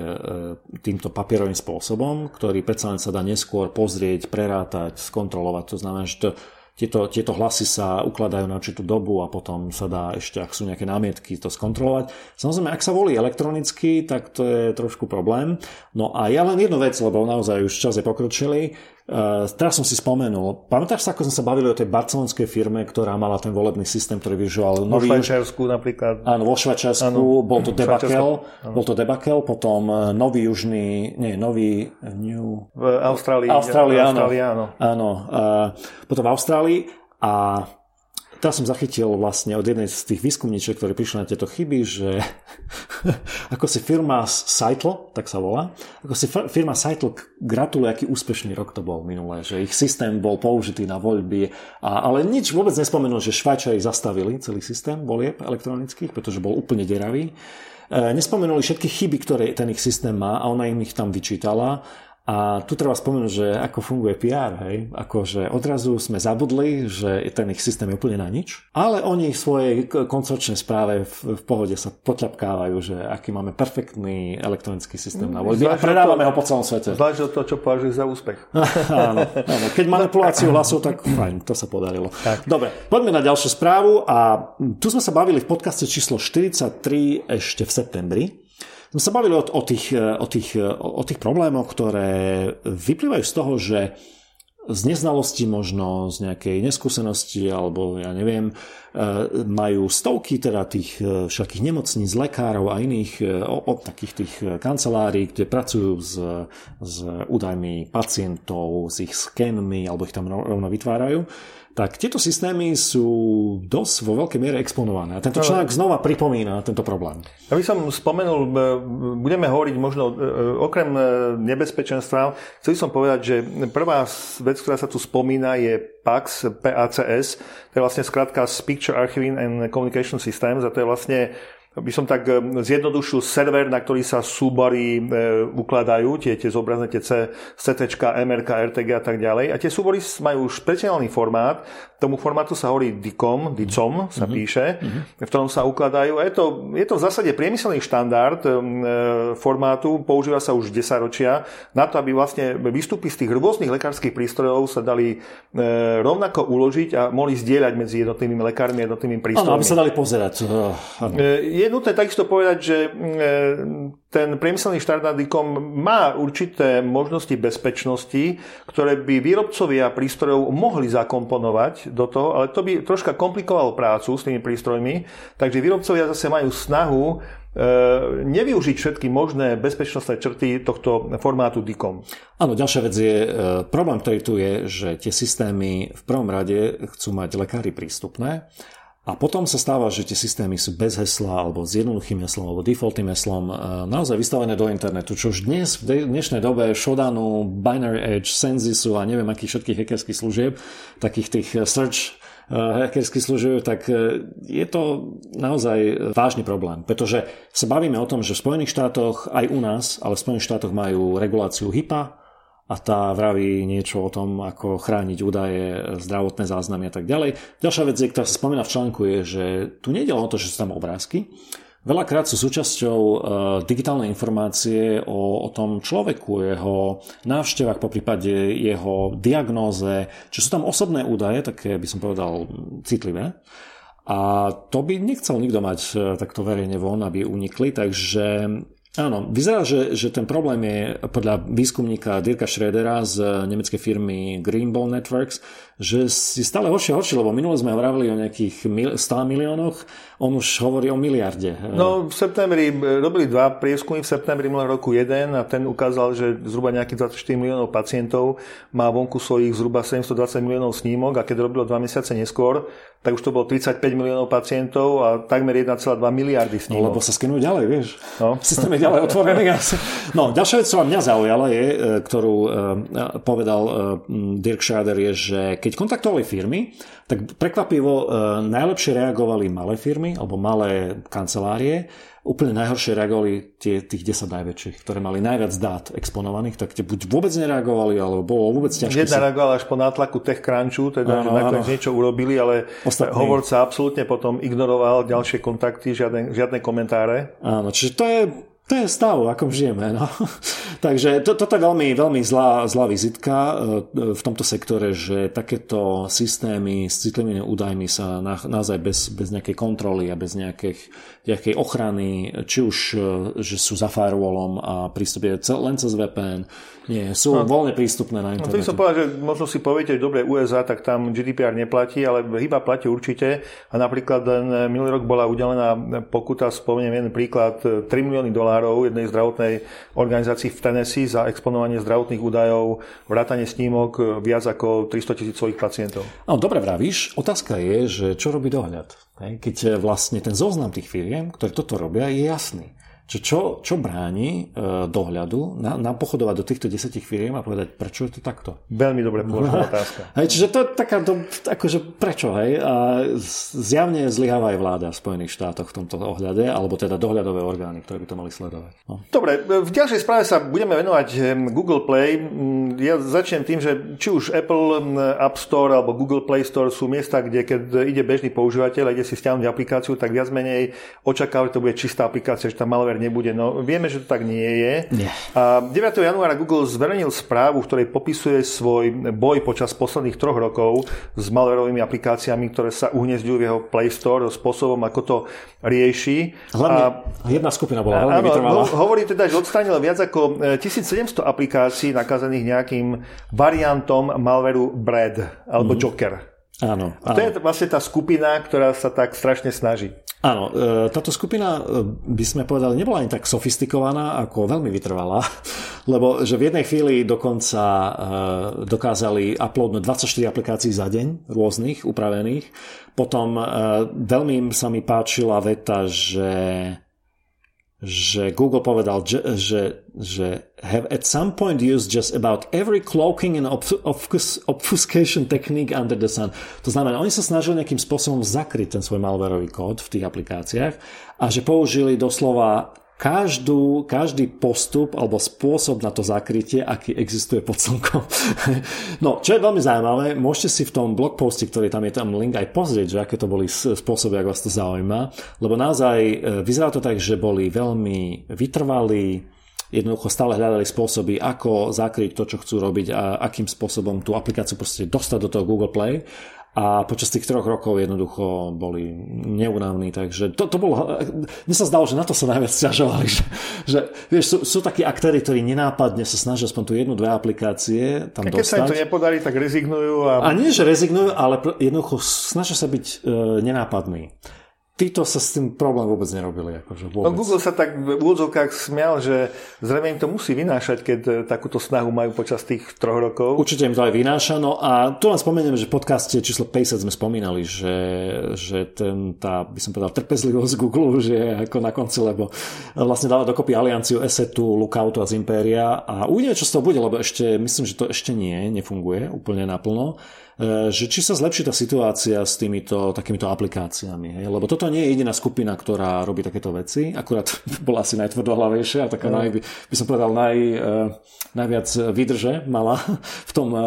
Speaker 1: týmto papierovým spôsobom, ktorý predsa len sa dá neskôr pozrieť, prerátať, skontrolovať. To znamená, že to, tieto, tieto hlasy sa ukladajú na určitú dobu a potom sa dá ešte, ak sú nejaké námietky, to skontrolovať. Samozrejme, ak sa volí elektronicky, tak to je trošku problém. No a ja len jednu vec, lebo naozaj už čas je pokročilý. Uh, teraz som si spomenul, pamätáš sa, ako sme sa bavili o tej barcelonskej firme, ktorá mala ten volebný systém, ktorý využíval
Speaker 2: nový... Vo Švajčiarsku napríklad.
Speaker 1: Áno, vo Švajčiarsku, bol to debakel, bol to debakel, potom e, nový južný, nie, nový New...
Speaker 2: V Austrálii.
Speaker 1: Austrálii, áno. Austrálii, áno. áno uh, potom v Austrálii a Teraz som zachytil vlastne od jednej z tých výskumníček, ktorí prišli na tieto chyby, že ako si firma Seitl, tak sa volá, ako si firma Seitl gratuluje, aký úspešný rok to bol minulé, že ich systém bol použitý na voľby, a, ale nič vôbec nespomenul, že Švajčari zastavili celý systém volieb elektronických, pretože bol úplne deravý. E, nespomenuli všetky chyby, ktoré ten ich systém má a ona im ich tam vyčítala a tu treba spomenúť, že ako funguje PR, hej, akože odrazu sme zabudli, že ten ich systém je úplne na nič, ale oni v svojej koncočnej správe v, v pohode sa potľapkávajú, že aký máme perfektný elektronický systém na voľby a predávame to, ho po celom svete.
Speaker 2: Záleží od toho, čo považujú za úspech.
Speaker 1: áno, áno, keď manipuláciu hlasov, tak fajn, to sa podarilo. Tak. Dobre, poďme na ďalšiu správu a tu sme sa bavili v podcaste číslo 43 ešte v septembri sme sa bavili o, o, tých, e, o, tých, e, o tých problémoch, ktoré vyplývajú z toho, že z neznalosti možno, z nejakej neskúsenosti alebo ja neviem, e, majú stovky teda tých všetkých nemocníc, lekárov a iných o, o takých tých kancelárií, kde pracujú s, s údajmi pacientov, s ich skenmi alebo ich tam rovno vytvárajú tak tieto systémy sú dosť vo veľkej miere exponované. A tento článok znova pripomína tento problém.
Speaker 2: Ja by som spomenul, e, budeme hovoriť možno e, okrem e, nebezpečenstva, chcel som povedať, že prvá vec, ktorá sa tu spomína, je PAX, PACS, to je vlastne skratka Picture Archiving and Communication Systems a to je vlastne by som tak zjednodušil server, na ktorý sa súbory ukladajú, tie, tie zobrazné, tie CT, MRK, RTG a tak ďalej. A tie súbory majú špeciálny formát, tomu formátu sa hovorí DICOM, DICOM sa mm-hmm. píše, mm-hmm. v ktorom sa ukladajú. A je to, je to v zásade priemyselný štandard e, formátu, používa sa už 10 ročia, na to, aby vlastne výstupy z tých rôznych lekárskych prístrojov sa dali rovnako uložiť a mohli zdieľať medzi jednotlivými lekármi a jednotlivými prístrojmi.
Speaker 1: Áno, aby sa dali pozerať.
Speaker 2: E, je nutné takisto povedať, že e, ten priemyselný štandard DICOM má určité možnosti bezpečnosti, ktoré by výrobcovia prístrojov mohli zakomponovať do toho, ale to by troška komplikovalo prácu s tými prístrojmi, takže výrobcovia zase majú snahu e, nevyužiť všetky možné bezpečnostné črty tohto formátu DICOM.
Speaker 1: Áno, ďalšia vec je, e, problém, ktorý tu je, že tie systémy v prvom rade chcú mať lekári prístupné a potom sa stáva, že tie systémy sú bez hesla alebo s jednoduchým heslom alebo defaultným heslom e, naozaj vystavené do internetu, čo už dnes v dnešnej dobe Shodanu, Binary Edge, Sensisu a neviem akých všetkých hackerských služieb, takých tých e, search e, hackerských služieb, tak je to naozaj vážny problém, pretože sa bavíme o tom, že v Spojených štátoch, aj u nás, ale v Spojených štátoch majú reguláciu HIPAA, a tá vraví niečo o tom, ako chrániť údaje, zdravotné záznamy a tak ďalej. Ďalšia vec, ktorá sa spomína v článku, je, že tu nejde o to, že sú tam obrázky, Veľakrát sú súčasťou uh, digitálnej informácie o, o tom človeku, jeho návštevách, po prípade jeho diagnóze, čo sú tam osobné údaje, také by som povedal citlivé. A to by nechcel nikto mať uh, takto verejne von, aby unikli, takže Áno, vyzerá, že, že ten problém je podľa výskumníka Dirka Schrödera z nemeckej firmy Greenball Networks, že si stále horšie horšie, lebo minule sme hovorili o nejakých 100 miliónoch, on už hovorí o miliarde.
Speaker 2: No v septembri robili dva prieskumy, v septembri minulého roku jeden a ten ukázal, že zhruba nejakých 24 miliónov pacientov má vonku svojich zhruba 720 miliónov snímok a keď robilo dva mesiace neskôr, tak už to bolo 35 miliónov pacientov a takmer 1,2 miliardy s ním.
Speaker 1: No, lebo sa skenujú ďalej, vieš. No. Systém je ďalej otvorený. No, ďalšia vec, čo mňa zaujala, je, e, ktorú uh, povedal Dirk Schrader, je, že keď kontaktovali firmy, tak prekvapivo uh, najlepšie reagovali malé firmy alebo malé kancelárie, úplne najhoršie reagovali tie, tých 10 najväčších, ktoré mali najviac dát exponovaných, tak tie buď vôbec nereagovali, alebo bolo vôbec ťažké.
Speaker 2: Jedna reagovala až po nátlaku TechCrunchu, teda áno, že nakoniec áno. niečo urobili, ale Ostatný. hovorca absolútne potom ignoroval ďalšie kontakty, žiadne, žiadne komentáre.
Speaker 1: Áno, čiže to je to je stav, ako žijeme. No. Takže to, toto je veľmi, veľmi zlá, zlá vizitka e, v tomto sektore, že takéto systémy s citlivými údajmi sa naozaj bez, bez nejakej kontroly a bez nejakých, nejakej ochrany, či už e, že sú za firewallom a prístup je len cez VPN, nie, sú no. voľne prístupné na internete.
Speaker 2: No, to som povedal, že možno si poviete, že dobre, USA, tak tam GDPR neplatí, ale chyba platí určite. A napríklad minulý rok bola udelená pokuta, spomeniem jeden príklad, 3 milióny dolárov jednej zdravotnej organizácii v Tennessee za exponovanie zdravotných údajov, vrátanie snímok viac ako 300 tisícových pacientov.
Speaker 1: No, dobre vravíš. Otázka je, že čo robí dohľad? Keď vlastne ten zoznam tých firiem, ktoré toto robia, je jasný. Čo, čo, čo bráni e, dohľadu na, pochodovať do týchto desetich firiem a povedať, prečo je to takto?
Speaker 2: Veľmi dobre položená otázka.
Speaker 1: Hej, čiže to je taká, to, akože prečo, hej? A zjavne zlyháva aj vláda v Spojených štátoch v tomto ohľade, alebo teda dohľadové orgány, ktoré by to mali sledovať. No.
Speaker 2: Dobre, v ďalšej správe sa budeme venovať Google Play. Mm, ja začnem tým, že či už Apple App Store alebo Google Play Store sú miesta, kde keď ide bežný používateľ a ide si stiahnuť aplikáciu, tak viac menej očakáva, že to bude čistá aplikácia, že tam malware nebude. No vieme, že to tak nie je. Nie. A 9. januára Google zverejnil správu, v ktorej popisuje svoj boj počas posledných troch rokov s malwareovými aplikáciami, ktoré sa uhniezdujú v jeho Play Store spôsobom, ako to rieši.
Speaker 1: Hlavne a, jedna skupina bola veľmi áno,
Speaker 2: Hovorí teda, že odstránil viac ako 1700 e, aplikácií nakazených nejakým variantom malwareu Brad alebo mm-hmm. Joker.
Speaker 1: Áno,
Speaker 2: áno. A to je vlastne tá skupina, ktorá sa tak strašne snaží.
Speaker 1: Áno, e, táto skupina e, by sme povedali nebola ani tak sofistikovaná, ako veľmi vytrvalá, lebo že v jednej chvíli dokonca e, dokázali uploadnúť 24 aplikácií za deň, rôznych, upravených. Potom veľmi sa mi páčila veta, že že Google povedal, že, že, že have at some point used just about every cloaking and obfuscation technique under the sun. To znamená, oni sa snažili nejakým spôsobom zakryť ten svoj malwareový kód v tých aplikáciách a že použili doslova každú, každý postup alebo spôsob na to zakrytie, aký existuje pod slnkom. no, čo je veľmi zaujímavé, môžete si v tom blogposte, ktorý tam je tam link aj pozrieť, že aké to boli spôsoby, ak vás to zaujíma, lebo naozaj e, vyzerá to tak, že boli veľmi vytrvalí, jednoducho stále hľadali spôsoby, ako zakryť to, čo chcú robiť a akým spôsobom tú aplikáciu proste dostať do toho Google Play a počas tých troch rokov jednoducho boli neunavní, takže to, to bolo, mne sa zdalo, že na to sa najviac stiažovali, že, že vieš, sú, sú takí aktéry, ktorí nenápadne sa snažia aspoň tu jednu, dve aplikácie tam a
Speaker 2: keď
Speaker 1: dostať.
Speaker 2: sa im to nepodarí, tak rezignujú. A...
Speaker 1: a nie, že rezignujú, ale jednoducho snažia sa byť e, nenápadní títo sa s tým problém vôbec nerobili. Akože
Speaker 2: vôbec. No Google sa tak v úvodzovkách smial, že zrejme im to musí vynášať, keď e, takúto snahu majú počas tých troch rokov.
Speaker 1: Určite im to aj vynáša. No a tu len spomeniem, že v podcaste číslo 50 sme spomínali, že, že ten, tá, by som povedal, trpezlivosť Google že je ako na konci, lebo vlastne dáva dokopy alianciu Assetu, Lookoutu a z Imperia a uvidíme, čo z toho bude, lebo ešte, myslím, že to ešte nie, nefunguje úplne naplno. E, že či sa zlepší tá situácia s týmito takýmito aplikáciami. Hej? Lebo toto nie je jediná skupina, ktorá robí takéto veci. Akurát bola asi najtvrdohlavejšia a taká no. naj, by som povedal naj, e, najviac vydrže mala v tom e,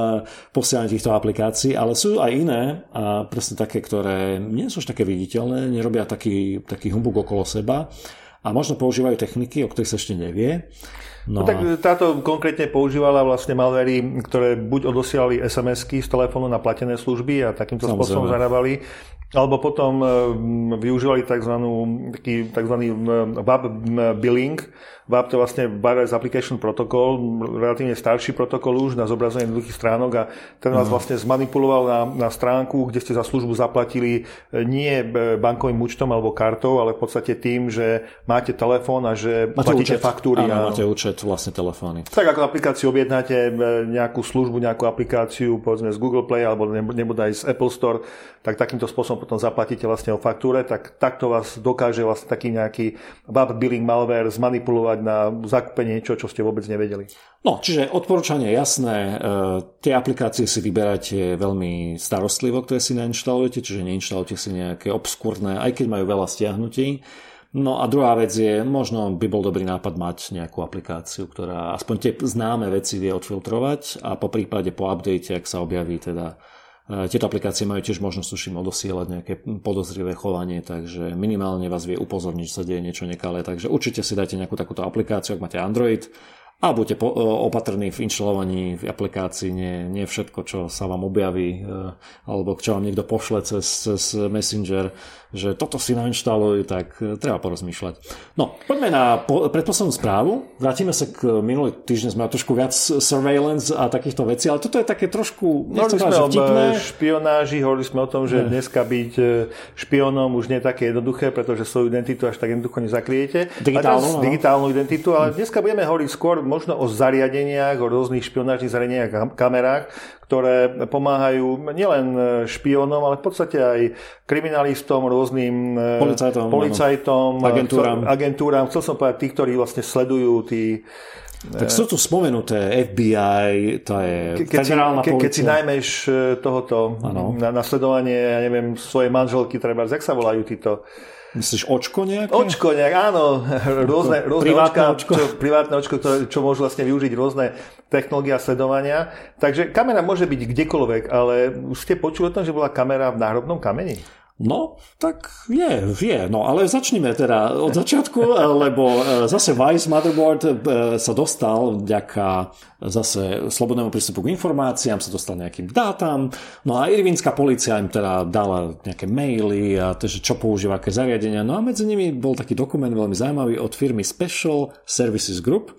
Speaker 1: posielaní týchto aplikácií, ale sú aj iné a presne také, ktoré nie sú už také viditeľné, nerobia taký, taký humbug okolo seba a možno používajú techniky, o ktorých sa ešte nevie
Speaker 2: No, no tak táto konkrétne používala vlastne malvery, ktoré buď odosielali SMS-ky z telefónu na platené služby a takýmto Samozrejme. spôsobom zarábali, alebo potom e, využívali tzv. Taký, tzv. web billing, WAP to vlastne Wireless Application Protocol, relatívne starší protokol už na zobrazenie jednoduchých stránok a ten vás vlastne zmanipuloval na, na stránku, kde ste za službu zaplatili e, nie bankovým účtom alebo kartou, ale v podstate tým, že máte telefón a že máte platíte účet. faktúry.
Speaker 1: Áno, máte účet vlastne telefóny.
Speaker 2: Tak ako aplikáciu objednáte e, nejakú službu, nejakú aplikáciu povedzme z Google Play alebo nebude aj z Apple Store, tak takýmto spôsobom potom zaplatíte vlastne o faktúre, tak takto vás dokáže vlastne taký nejaký web billing malware zmanipulovať na zakúpenie niečo, čo ste vôbec nevedeli.
Speaker 1: No, čiže odporúčanie jasné, e, tie aplikácie si vyberáte veľmi starostlivo, ktoré si nainštalujete, čiže neinštalujte si nejaké obskúrne, aj keď majú veľa stiahnutí. No a druhá vec je, možno by bol dobrý nápad mať nejakú aplikáciu, ktorá aspoň tie známe veci vie odfiltrovať a po prípade po update, ak sa objaví teda tieto aplikácie majú tiež možnosť, tuším, odosielať nejaké podozrivé chovanie, takže minimálne vás vie upozorniť, že sa deje niečo nekalé. Takže určite si dajte nejakú takúto aplikáciu, ak máte Android, a buďte po, opatrní v inštalovaní v aplikácii, nie, nie všetko, čo sa vám objaví, e, alebo čo vám niekto pošle cez, cez Messenger, že toto si nainštaluj, tak e, treba porozmýšľať. No, poďme na po, predposlednú správu. Vrátime sa k minulý týždeň, sme trošku viac surveillance a takýchto vecí, ale toto je také trošku,
Speaker 2: nechcem sme o špionáži, hovorili sme o tom, že ne. dneska byť e, špionom už nie je také jednoduché, pretože svoju identitu až tak jednoducho nezakriete.
Speaker 1: Digitálnu,
Speaker 2: digitálnu identitu, ale dneska budeme hovoriť skôr možno o zariadeniach, o rôznych špionážnych zariadeniach a kamerách, ktoré pomáhajú nielen špionom, ale v podstate aj kriminalistom, rôznym
Speaker 1: e, policajtom,
Speaker 2: policajtom
Speaker 1: agentúram.
Speaker 2: agentúram. Chcel som povedať tí, ktorí vlastne sledujú tí
Speaker 1: tak sú tu spomenuté FBI, to je ke, federálna
Speaker 2: ke. Keď si najmeš e, tohoto na nasledovanie, ja neviem, svojej manželky, treba, jak sa volajú títo
Speaker 1: Myslíš očko nejaké?
Speaker 2: Očko nejak, áno. Rôzne, rôzne privátne očka, očko. Čo, privátne očko, ktoré, čo môžu vlastne využiť rôzne technológie sledovania. Takže kamera môže byť kdekoľvek, ale už ste počuli o tom, že bola kamera v náhrobnom kameni?
Speaker 1: No, tak je, je. No, ale začneme teda od začiatku, lebo e, zase Vice Motherboard e, sa dostal vďaka zase slobodnému prístupu k informáciám, sa dostal nejakým dátam. No a irvinská policia im teda dala nejaké maily a teže čo používa, aké zariadenia. No a medzi nimi bol taký dokument veľmi zaujímavý od firmy Special Services Group,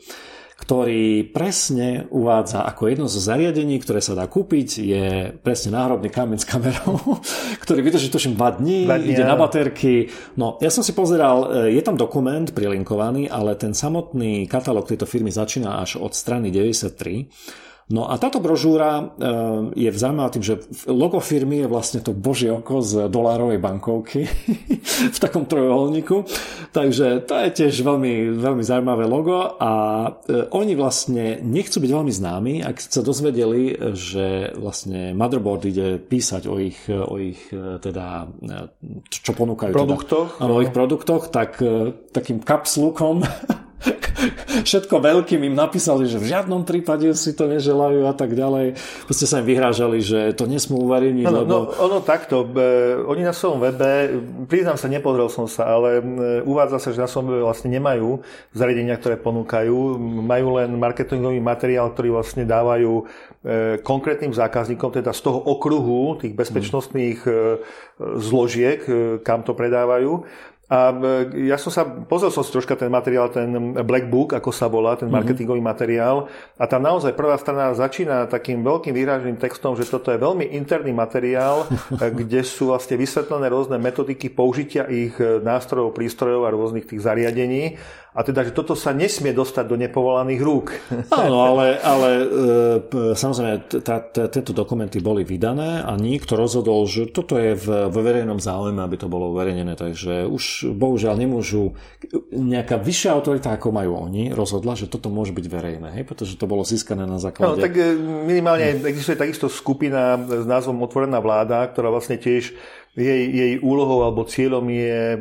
Speaker 1: ktorý presne uvádza ako jedno zo zariadení, ktoré sa dá kúpiť, je presne náhrobný kameň s kamerou, ktorý vydrží tuším 2 dní, dní ide na baterky. No, ja som si pozeral, e, je tam dokument prilinkovaný, ale ten samotný katalóg tejto firmy začína až od strany 93 No a táto brožúra eh, je zaujímavá tým, že logo firmy je vlastne to božie oko z dolárovej bankovky v takom trojuholníku. Takže to je tiež veľmi, veľmi zaujímavé logo a eh, oni vlastne nechcú byť veľmi známi, ak sa dozvedeli, že vlastne Motherboard ide písať o ich, o ich eh, teda, čo ponúkajú.
Speaker 2: Teda. Produktoch.
Speaker 1: Teda, o ich produktoch, tak takým kapslukom všetko veľkým im napísali, že v žiadnom prípade si to neželajú a tak ďalej. Proste sa im vyhrážali, že to nesmú uverejniť.
Speaker 2: No,
Speaker 1: lebo... no,
Speaker 2: ono takto. E, oni na svojom webe, priznám sa, nepozrel som sa, ale e, uvádza sa, že na svojom webe vlastne nemajú zariadenia, ktoré ponúkajú. Majú len marketingový materiál, ktorý vlastne dávajú e, konkrétnym zákazníkom, teda z toho okruhu tých bezpečnostných zložiek, kam to predávajú. A e, ja som sa, pozrel som si troška ten materiál, ten Black Book, ako sa volá, ten mhm. marketingový mm-hmm. materiál. A tam naozaj prvá strana začína takým veľkým výražným textom, že toto je veľmi interný materiál, e, kde sú vlastne vysvetlené rôzne metodiky použitia ich e, nástrojov, prístrojov a rôznych tých zariadení a teda, že toto sa nesmie dostať do nepovolaných rúk.
Speaker 1: Áno, ale, ale e, samozrejme, tieto dokumenty boli vydané a niekto rozhodol, že toto je v, v verejnom záujme, aby to bolo uverejnené. Takže už bohužiaľ nemôžu, nejaká vyššia autorita, ako majú oni, rozhodla, že toto môže byť verejné, hej? pretože to bolo získané na základe...
Speaker 2: No, tak e, minimálne existuje takisto skupina s názvom Otvorená vláda, ktorá vlastne tiež jej, jej úlohou alebo cieľom je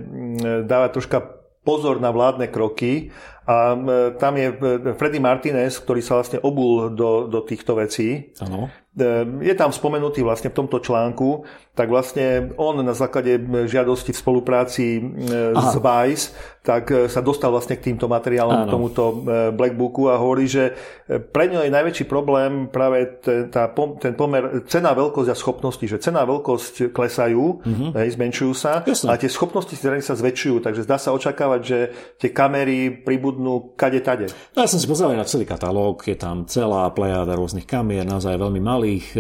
Speaker 2: dávať troška pozor na vládne kroky a tam je e, Freddy Martinez, ktorý sa vlastne obul do, do týchto vecí.
Speaker 1: Ano.
Speaker 2: E, je tam spomenutý vlastne v tomto článku, tak vlastne on na základe žiadosti v spolupráci Aha. s Vice tak e, sa dostal vlastne k týmto materiálom, k tomuto e, Blackbooku a hovorí, že e, pre ňo je najväčší problém práve ten, tá, ten pomer cena, veľkosť a schopnosti, že cena veľkosť klesajú, mm-hmm. hej, zmenšujú sa Jasne. a tie schopnosti sa zväčšujú, takže zdá sa očakávať, že tie kamery pribudnú kade tade.
Speaker 1: No, ja som si pozrel na celý katalóg, je tam celá plejada rôznych kamier, naozaj veľmi malých,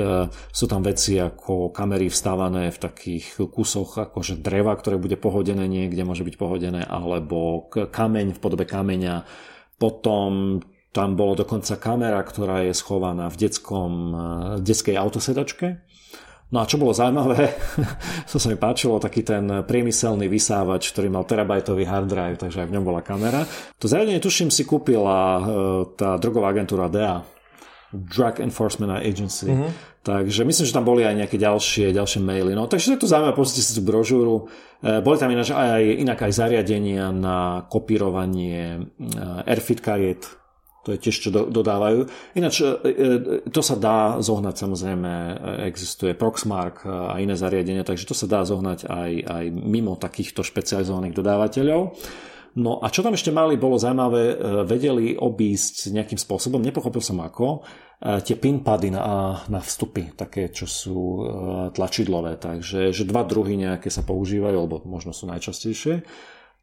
Speaker 1: sú tam veci ako kamery vstávané v takých kusoch akože dreva, ktoré bude pohodené niekde, môže byť pohodené, alebo kameň v podobe kameňa. Potom tam bolo dokonca kamera, ktorá je schovaná v detskom, v detskej autosedačke. No a čo bolo zaujímavé, to sa mi páčilo, taký ten priemyselný vysávač, ktorý mal terabajtový hard drive, takže aj v ňom bola kamera. To zariadenie, tuším, si kúpila e, tá drogová agentúra DEA, Drug Enforcement Agency. Mm-hmm. Takže myslím, že tam boli aj nejaké ďalšie, ďalšie maily. No, takže je to zaujímavé, pozrite si tú brožúru. E, boli tam ináč aj, inak aj zariadenia na kopírovanie e, Airfit kariet, to je tiež, čo dodávajú. Ináč e, to sa dá zohnať, samozrejme, existuje Proxmark a iné zariadenia, takže to sa dá zohnať aj, aj mimo takýchto špecializovaných dodávateľov. No a čo tam ešte mali, bolo zaujímavé, vedeli obísť nejakým spôsobom, nepochopil som ako, tie pinpady na, na vstupy, také, čo sú e, tlačidlové. Takže že dva druhy nejaké sa používajú, alebo možno sú najčastejšie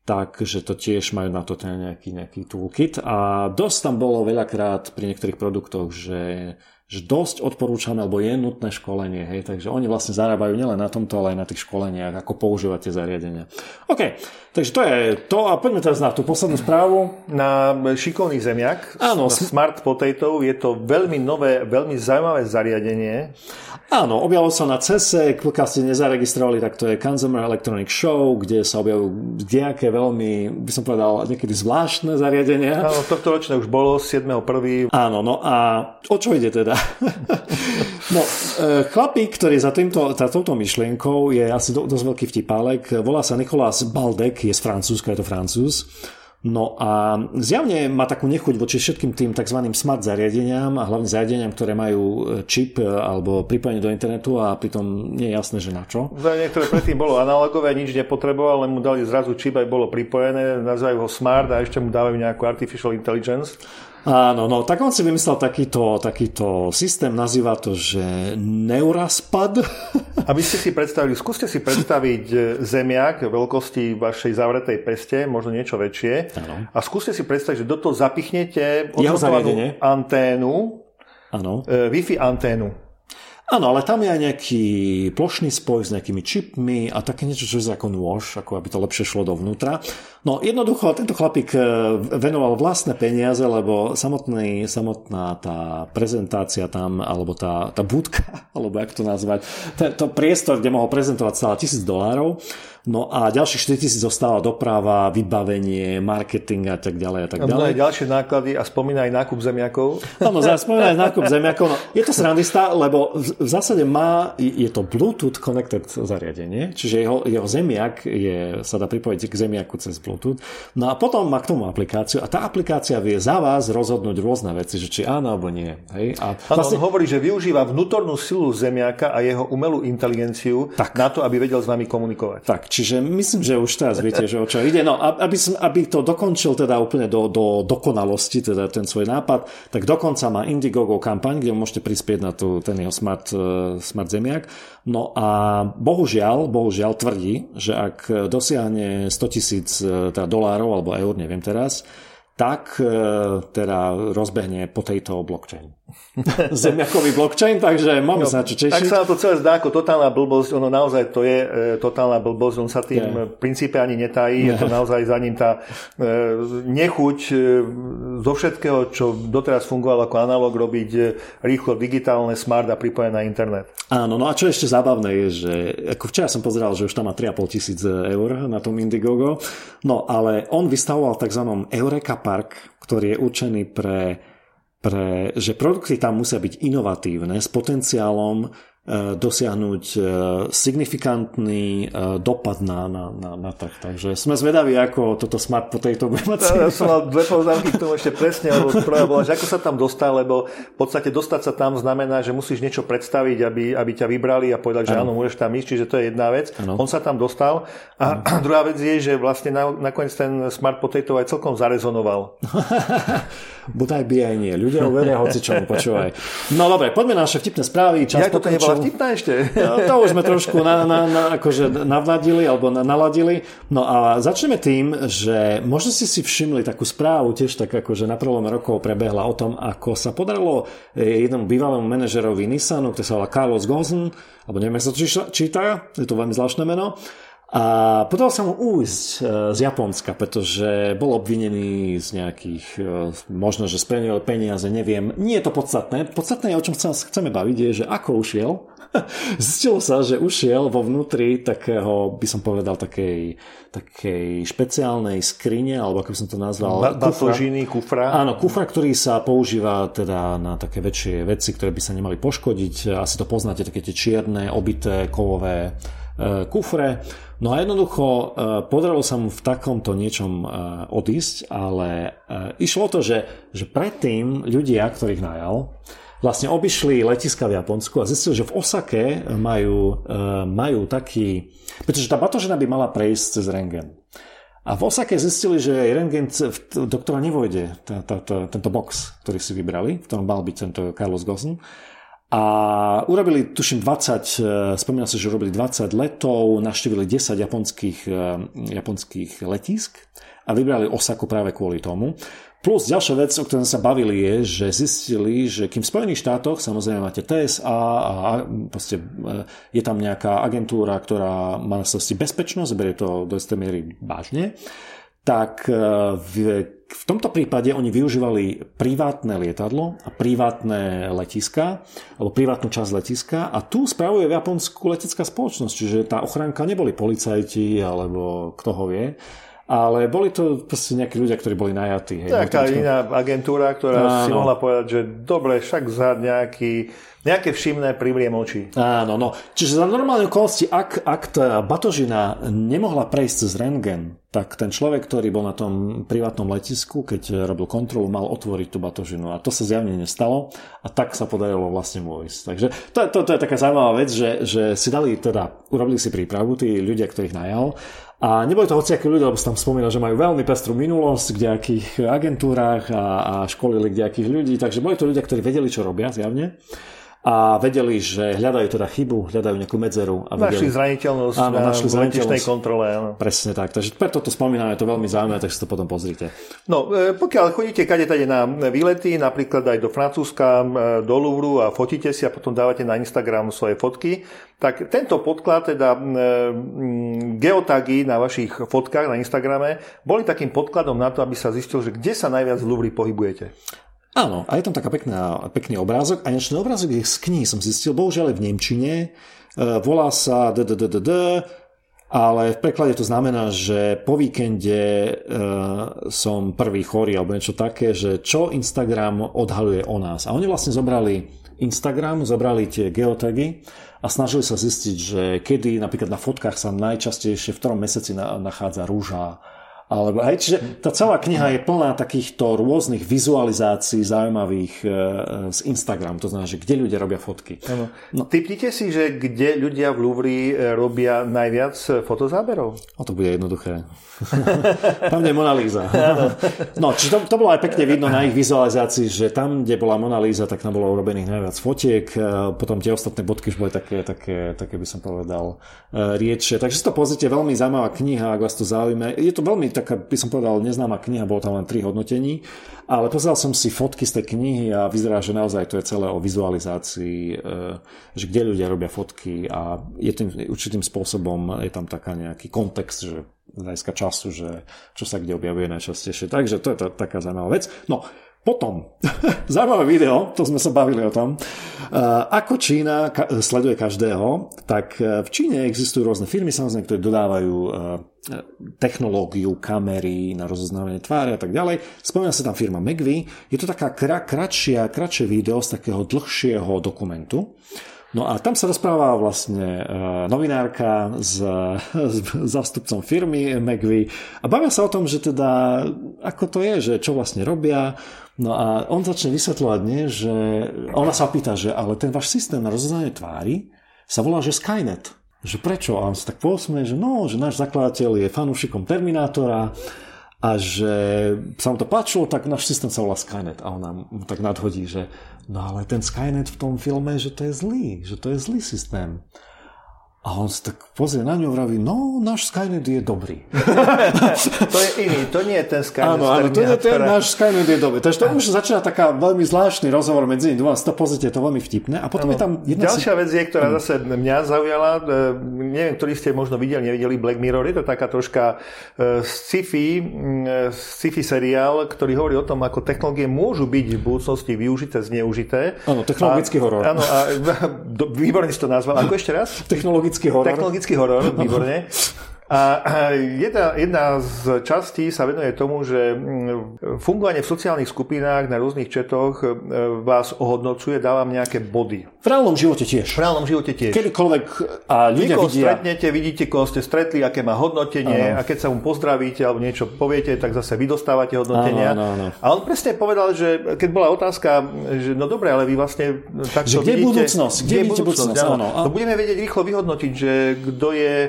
Speaker 1: takže to tiež majú na to ten nejaký, nejaký toolkit a dosť tam bolo veľakrát pri niektorých produktoch, že že dosť odporúčame, alebo je nutné školenie, hej, takže oni vlastne zarábajú nielen na tomto, ale aj na tých školeniach, ako používať tie zariadenia. OK, takže to je to a poďme teraz na tú poslednú správu.
Speaker 2: Na šikovný zemiak, Áno, na Smart Potato, je to veľmi nové, veľmi zaujímavé zariadenie.
Speaker 1: Áno, objavilo sa na CESE, pokiaľ ste nezaregistrovali, tak to je Consumer Electronic Show, kde sa objavujú nejaké veľmi, by som povedal, niekedy zvláštne zariadenia.
Speaker 2: Áno, tohto ročné už bolo, 7.1.
Speaker 1: Áno, no a o čo ide teda? No, e, chlapík, ktorý za, týmto, za touto myšlienkou je asi dosť veľký vtipálek, volá sa Nikolás Baldek, je z Francúzska, je to Francúz. No a zjavne má takú nechuť voči všetkým tým tzv. smart zariadeniam a hlavne zariadeniam, ktoré majú e, čip e, alebo pripojenie do internetu a pritom nie je jasné, že na čo.
Speaker 2: Zariadenie, ktoré predtým bolo analogové, nič nepotreboval, len mu dali zrazu čip aj bolo pripojené, nazývajú ho smart a ešte mu dávajú nejakú artificial intelligence.
Speaker 1: Áno, no tak on si vymyslel takýto, takýto systém, nazýva to, že Neuraspad.
Speaker 2: Aby ste si predstavili, skúste si predstaviť e, zemiak veľkosti vašej zavretej peste, možno niečo väčšie. Ano. A skúste si predstaviť, že do toho zapichnete odmontovanú anténu, ano. E, Wi-Fi anténu.
Speaker 1: Áno, ale tam je aj nejaký plošný spoj s nejakými čipmi a také niečo, čo je ako nôž, ako aby to lepšie šlo dovnútra. No jednoducho, tento chlapík e, venoval vlastné peniaze, lebo samotný, samotná tá prezentácia tam, alebo tá, tá budka, alebo jak to nazvať, to priestor, kde mohol prezentovať stála tisíc dolárov. No a ďalších 4 tisíc zostáva doprava, vybavenie, marketing a tak ďalej a tak ďalej. A
Speaker 2: ďalšie náklady a spomína aj nákup zemiakov.
Speaker 1: Áno, spomína aj nákup zemiakov. No, je to srandista, lebo v zásade má, je to Bluetooth connected zariadenie, čiže jeho, jeho zemiak je, sa dá pripojiť k zemiaku cez Bluetooth. No a potom má k tomu aplikáciu a tá aplikácia vie za vás rozhodnúť rôzne veci, že či áno alebo nie. Hej?
Speaker 2: A vlastne... on hovorí, že využíva vnútornú silu zemiaka a jeho umelú inteligenciu tak. na to, aby vedel s vami komunikovať.
Speaker 1: Tak, Čiže myslím, že už teraz viete, že o čo ide. No, aby, som, aby to dokončil teda úplne do, do dokonalosti, teda ten svoj nápad, tak dokonca má Indiegogo kampaň, kde môžete prispieť na tú, ten jeho smart, e, smart zemiak. No a bohužiaľ, bohužiaľ tvrdí, že ak dosiahne 100 tisíc e, teda dolárov alebo eur, neviem teraz, tak e, teda rozbehne po tejto blockchain. Zemiakový blockchain, takže máme no, sa čo tešiť.
Speaker 2: Tak sa na to celé zdá ako totálna blbosť, ono naozaj to je e, totálna blbosť, on sa tým yeah. v princípe ani netají, yeah. je to naozaj za ním tá e, nechuť e, zo všetkého, čo doteraz fungovalo ako analog, robiť e, rýchlo digitálne, smart a pripojené na internet.
Speaker 1: Áno, no a čo ešte zábavné je, že ako včera som pozeral, že už tam má 3,5 tisíc eur na tom Indiegogo, no ale on vystavoval tzv. Eureka Park, ktorý je určený pre, pre, že produkty tam musia byť inovatívne s potenciálom dosiahnuť signifikantný dopad na, na, na, na trh. Takže sme zvedaví, ako toto smart potato bude mať.
Speaker 2: Ja som mal dve poznámky k tomu ešte presne, lebo prvá bola, že ako sa tam dostal, lebo v podstate dostať sa tam znamená, že musíš niečo predstaviť, aby, aby ťa vybrali a povedať, že áno, môžeš tam ísť, čiže to je jedna vec. Ano. On sa tam dostal. A ano. druhá vec je, že vlastne na, nakoniec ten smart potato aj celkom zarezonoval.
Speaker 1: Bodaj by aj nie. Ľudia uveria hoci čo počúvaj. No dobre, poďme na naše vtipné správy.
Speaker 2: Čas ja to nebola vtipná ešte.
Speaker 1: No, to už sme trošku na, na, na, akože navladili alebo na, naladili. No a začneme tým, že možno si si všimli takú správu, tiež tak akože na prvom rokov prebehla o tom, ako sa podarilo eh, jednému bývalému manažerovi Nissanu, ktorý sa volá Carlos Gozen, alebo neviem, sa to číta, je to veľmi zvláštne meno, a podarilo sa mu újsť e, z Japonska, pretože bol obvinený z nejakých, e, možno, že sprenil peniaze, neviem. Nie je to podstatné. Podstatné je, o čom chceme baviť, je, že ako ušiel. Zistilo sa, že ušiel vo vnútri takého, by som povedal, takej, takej špeciálnej skrine, alebo ako by som to nazval.
Speaker 2: Ba- batožiny, kufra.
Speaker 1: Áno, kufra, ktorý sa používa teda na také väčšie veci, ktoré by sa nemali poškodiť. Asi to poznáte, také tie čierne, obité, kovové kufre. No a jednoducho e, podarilo sa mu v takomto niečom e, odísť, ale e, išlo to, že, že predtým ľudia, ktorých najal, vlastne obišli letiska v Japonsku a zistili, že v Osake majú, majú taký... Pretože tá batožina by mala prejsť cez rengen. A v Osake zistili, že rengen, do ktorého nevojde tento box, ktorý si vybrali, v ktorom mal byť tento Carlos Gossen, a urobili, tuším, 20, e, spomínam sa, že urobili 20 letov, naštívili 10 japonských, e, japonských letísk a vybrali Osaku práve kvôli tomu. Plus ďalšia vec, o ktorej sa bavili, je, že zistili, že kým v Spojených štátoch samozrejme máte TSA a proste e, je tam nejaká agentúra, ktorá má na bezpečnosť, berie to do istej miery vážne, tak v v tomto prípade oni využívali privátne lietadlo a privátne letiska, alebo privátnu časť letiska a tu spravuje v Japonsku letecká spoločnosť, čiže tá ochranka neboli policajti alebo kto ho vie, ale boli to proste nejakí ľudia, ktorí boli najatí.
Speaker 2: Hej, Taká iná agentúra, ktorá Áno. si mohla povedať, že dobre, však za nejaký Nejaké všimné privriem oči.
Speaker 1: Áno, no. Čiže za normálne okolnosti, ak, ak tá batožina nemohla prejsť cez rengen, tak ten človek, ktorý bol na tom privátnom letisku, keď robil kontrolu, mal otvoriť tú batožinu. A to sa zjavne nestalo a tak sa podarilo vlastne mu ísť. Takže to, to, to je taká zaujímavá vec, že, že si dali teda, urobili si prípravu tí ľudia, ktorých najal a neboli to hociakí ľudia, lebo som tam spomínal, že majú veľmi pestrú minulosť v nejakých agentúrach a, a školili nejakých ľudí, takže boli to ľudia, ktorí vedeli, čo robia zjavne a vedeli, že hľadajú teda chybu, hľadajú nejakú medzeru. A
Speaker 2: vedeli, našli zraniteľnosť áno, na našli zraniteľnosť. kontrole. Áno.
Speaker 1: Presne tak. Takže preto to spomíname, je to veľmi zaujímavé, takže si to potom pozrite.
Speaker 2: No, e, pokiaľ chodíte kade tade na výlety, napríklad aj do Francúzska, e, do Louvru a fotíte si a potom dávate na Instagram svoje fotky, tak tento podklad, teda e, geotagy na vašich fotkách na Instagrame, boli takým podkladom na to, aby sa zistil, že kde sa najviac v Louvre pohybujete.
Speaker 1: Áno, a je tam taká pekná, pekný obrázok. A ten obrázok je z knihy, som zistil, bohužiaľ je v Nemčine. E, volá sa DDDD, ale v preklade to znamená, že po víkende e, som prvý chorý alebo niečo také, že čo Instagram odhaluje o nás. A oni vlastne zobrali Instagram, zobrali tie geotagy a snažili sa zistiť, že kedy napríklad na fotkách sa najčastejšie v ktorom mesiaci nachádza rúža, alebo, hej, čiže tá celá kniha je plná takýchto rôznych vizualizácií zaujímavých e, z Instagram, to znamená, že kde ľudia robia fotky.
Speaker 2: Ano. No. Typnite si, že kde ľudia v Louvre e, robia najviac fotozáberov?
Speaker 1: O to bude jednoduché. tam, kde je Mona Lisa. no, čiže to, to bolo aj pekne vidno na ich vizualizácii, že tam, kde bola Mona Lisa, tak tam bolo urobených najviac fotiek, e, potom tie ostatné bodky už boli také, také, také by som povedal, riedšie. Takže si to pozrite, veľmi zaujímavá kniha, ak vás to zaujíma. Je to veľmi taká, by som povedal, neznáma kniha, bolo tam len tri hodnotení, ale pozeral som si fotky z tej knihy a vyzerá, že naozaj to je celé o vizualizácii, e, že kde ľudia robia fotky a je tým určitým spôsobom, je tam taká nejaký kontext, že z času, že čo sa kde objavuje najčastejšie. Takže to je to, taká zaujímavá vec. No, potom, zaujímavé video, to sme sa bavili o tom, ako Čína sleduje každého, tak e, v Číne existujú rôzne firmy, samozrejme, ktoré dodávajú technológiu, kamery na rozoznávanie tváre a tak ďalej. Spomína sa tam firma Megvy. Je to taká kratšia, kratšie video z takého dlhšieho dokumentu. No a tam sa rozpráva vlastne novinárka s, s zástupcom firmy McVie a bavia sa o tom, že teda ako to je, že čo vlastne robia. No a on začne vysvetľovať, nie, že ona sa pýta, že ale ten váš systém na rozoznanie tvári sa volá, že Skynet. Že prečo? A on sa tak posmie, že no, že náš zakladateľ je fanúšikom Terminátora a že sa mu to páčilo, tak náš systém sa volá Skynet. A ona mu tak nadhodí, že no ale ten Skynet v tom filme, že to je zlý, že to je zlý systém. A on sa tak pozrie na ňu a vraví, no, náš Skynet je dobrý.
Speaker 2: to je iný, to nie je ten Skynet.
Speaker 1: Áno, áno, to je ten náš Skynet je dobrý. Takže to už začína taká veľmi zvláštny rozhovor medzi nimi dvoma, to pozrite, to veľmi vtipné. A potom ano. je tam
Speaker 2: jedna... Ďalšia si... vec je, ktorá zase mňa zaujala, e, neviem, ktorí ste možno videli, nevideli Black Mirror, je to taká troška e, sci-fi, e, sci-fi seriál, ktorý hovorí o tom, ako technológie môžu byť v budúcnosti využité, zneužité.
Speaker 1: Áno, technologický a, horor.
Speaker 2: Áno, a výborne si to nazval. Ako ešte raz?
Speaker 1: Technologický Technologický horor.
Speaker 2: Technologický horor, výborne. A jedna, jedna z častí sa venuje tomu, že mm, fungovanie v sociálnych skupinách na rôznych četoch e, vás ohodnocuje, dávam nejaké body.
Speaker 1: V reálnom živote tiež.
Speaker 2: V reálnom živote tiež.
Speaker 1: Kedykoľvek a ľudia Niekoho vidia...
Speaker 2: stretnete, vidíte, koho ste stretli, aké má hodnotenie ano. a keď sa mu pozdravíte alebo niečo poviete, tak zase vy dostávate hodnotenia. Ano, ano, ano. A on presne povedal, že keď bola otázka, že no dobre, ale vy vlastne takto
Speaker 1: že kde vidíte... budúcnosť? Kde, kde je budúcnosť? budúcnosť?
Speaker 2: Áno. No budeme vedieť rýchlo vyhodnotiť, že kto je e,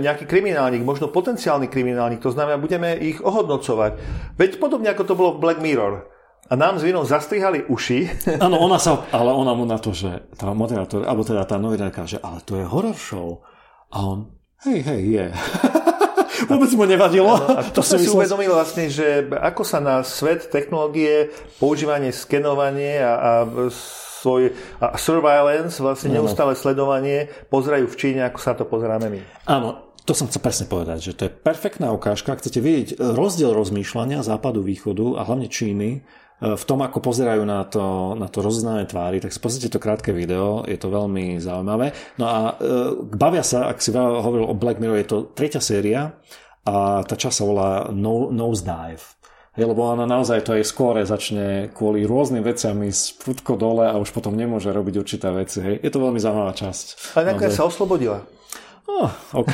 Speaker 2: nejaký kriminál kriminálnik, možno potenciálny kriminálnik, to znamená, budeme ich ohodnocovať. Veď podobne ako to bolo v Black Mirror. A nám s vinou zastrihali uši.
Speaker 1: Áno, ona sa, ale ona mu na to, že tá moderátor, alebo teda tá novinárka, že ale to je horror show. A on, hej, hej, je. Vôbec mu nevadilo.
Speaker 2: Ano, a to, to som si uvedomil vlastne, že ako sa na svet technológie, používanie, skenovanie a, a svoj a surveillance, vlastne neustále sledovanie, pozerajú v Číne, ako sa to pozeráme my.
Speaker 1: Áno, to som chcel presne povedať, že to je perfektná ukážka. Ak chcete vidieť rozdiel rozmýšľania západu, východu a hlavne Číny e, v tom, ako pozerajú na to, na to rozoznanie tvári, tak si pozrite to krátke video, je to veľmi zaujímavé. No a e, bavia sa, ak si hovoril o Black Mirror, je to tretia séria a tá časť sa volá no, Nosedive. Je, lebo ona naozaj to jej skôr začne kvôli rôznym veciam ísť prudko dole a už potom nemôže robiť určité veci. Hej. Je to veľmi zaujímavá časť.
Speaker 2: Ale naozaj sa oslobodila.
Speaker 1: Oh, OK.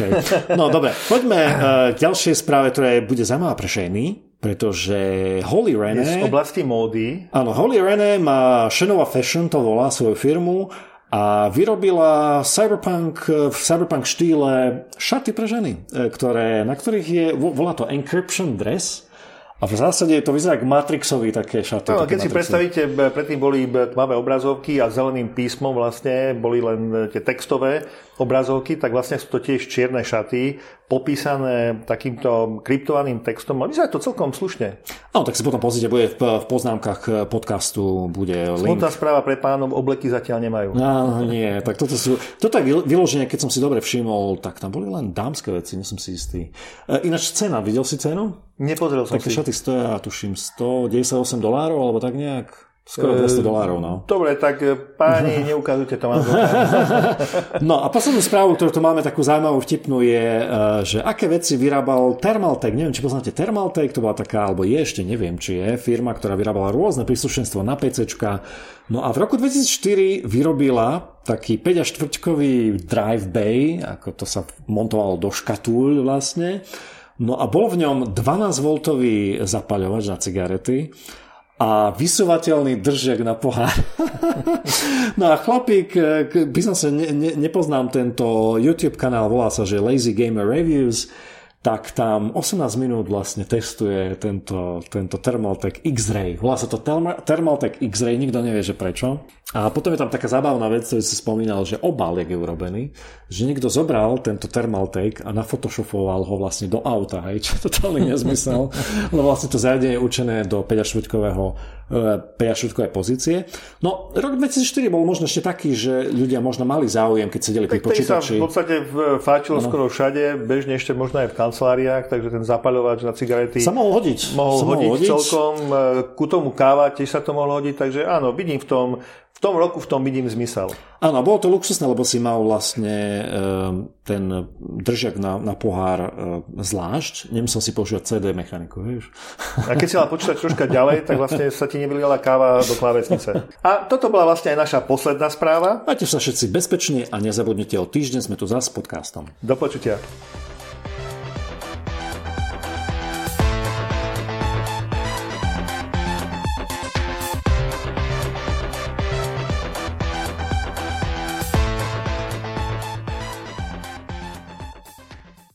Speaker 1: No dobre, poďme uh, k ďalšej správe, ktorá bude zaujímavá pre ženy, pretože Holly Rene...
Speaker 2: Je z oblasti módy.
Speaker 1: Áno, Holly Rene má Shenova Fashion, to volá svoju firmu, a vyrobila cyberpunk, v cyberpunk štýle šaty pre ženy, e, ktoré, na ktorých je, volá to encryption dress, a v zásade to vyzerá ako Matrixový také šaty.
Speaker 2: No, keď si predstavíte, predtým boli tmavé obrazovky a zeleným písmom vlastne boli len tie textové obrazovky, tak vlastne sú to tiež čierne šaty, popísané takýmto kryptovaným textom. A vyzerá to celkom slušne.
Speaker 1: Áno, tak si potom pozrite, bude v, v poznámkach podcastu bude link.
Speaker 2: Smutná správa pre pánom, obleky zatiaľ nemajú.
Speaker 1: No, nie, tak toto sú, toto je vyloženie, keď som si dobre všimol, tak tam boli len dámske veci, nie som si istý. E, ináč cena, videl si cenu?
Speaker 2: Nepozrel som
Speaker 1: Také si. šaty stoja, tuším, 198 dolárov, alebo tak nejak. Skoro 200 e, dolárov, no.
Speaker 2: Dobre, tak e, páni, neukazujte to
Speaker 1: No a poslednú správu, ktorú tu máme takú zaujímavú vtipnú je, e, že aké veci vyrábal Thermaltake. Neviem, či poznáte Thermaltake, to bola taká, alebo je ešte, neviem, či je firma, ktorá vyrábala rôzne príslušenstvo na PCčka. No a v roku 2004 vyrobila taký 5 až štvrťkový drive bay, ako to sa montovalo do škatúľ vlastne. No a bol v ňom 12V zapaľovač na cigarety a vysúvateľný držek na pohár. no a chlapík, by som sa ne, ne, nepoznám tento YouTube kanál, volá sa, že Lazy Gamer Reviews, tak tam 18 minút vlastne testuje tento, tento Thermaltake X-Ray. Volá sa to Thermaltake X-Ray, nikto nevie, že prečo. A potom je tam taká zábavná vec, ktorú si spomínal, že obal je urobený, že niekto zobral tento Thermaltake a nafotoshopoval ho vlastne do auta, hej, čo je totálny nezmysel, lebo vlastne to zariadenie je určené do 5-štvrtkového 5 pozície. No, rok 2004 bol možno ešte taký, že ľudia možno mali záujem, keď sedeli pri počítači.
Speaker 2: sa v podstate fáčilo ano. skoro všade, bežne ešte možno aj v kanceláriách, takže ten zapáľovač na cigarety
Speaker 1: sa mohol hodiť.
Speaker 2: Mohol, sa mohol hodiť, hodiť celkom. E, ku tomu káva tiež sa to mohol hodiť, takže áno, vidím v tom tom roku v tom vidím zmysel.
Speaker 1: Áno, bolo to luxusné, lebo si mal vlastne ten držiak na, na pohár zvlášť. Nemusel si používať CD mechaniku, vieš.
Speaker 2: A keď si mal počítať troška ďalej, tak vlastne sa ti nevylila káva do klávesnice. A toto bola vlastne aj naša posledná správa.
Speaker 1: Majte sa všetci bezpečne a nezabudnite o týždeň sme tu zás s podcastom.
Speaker 2: Do počutia.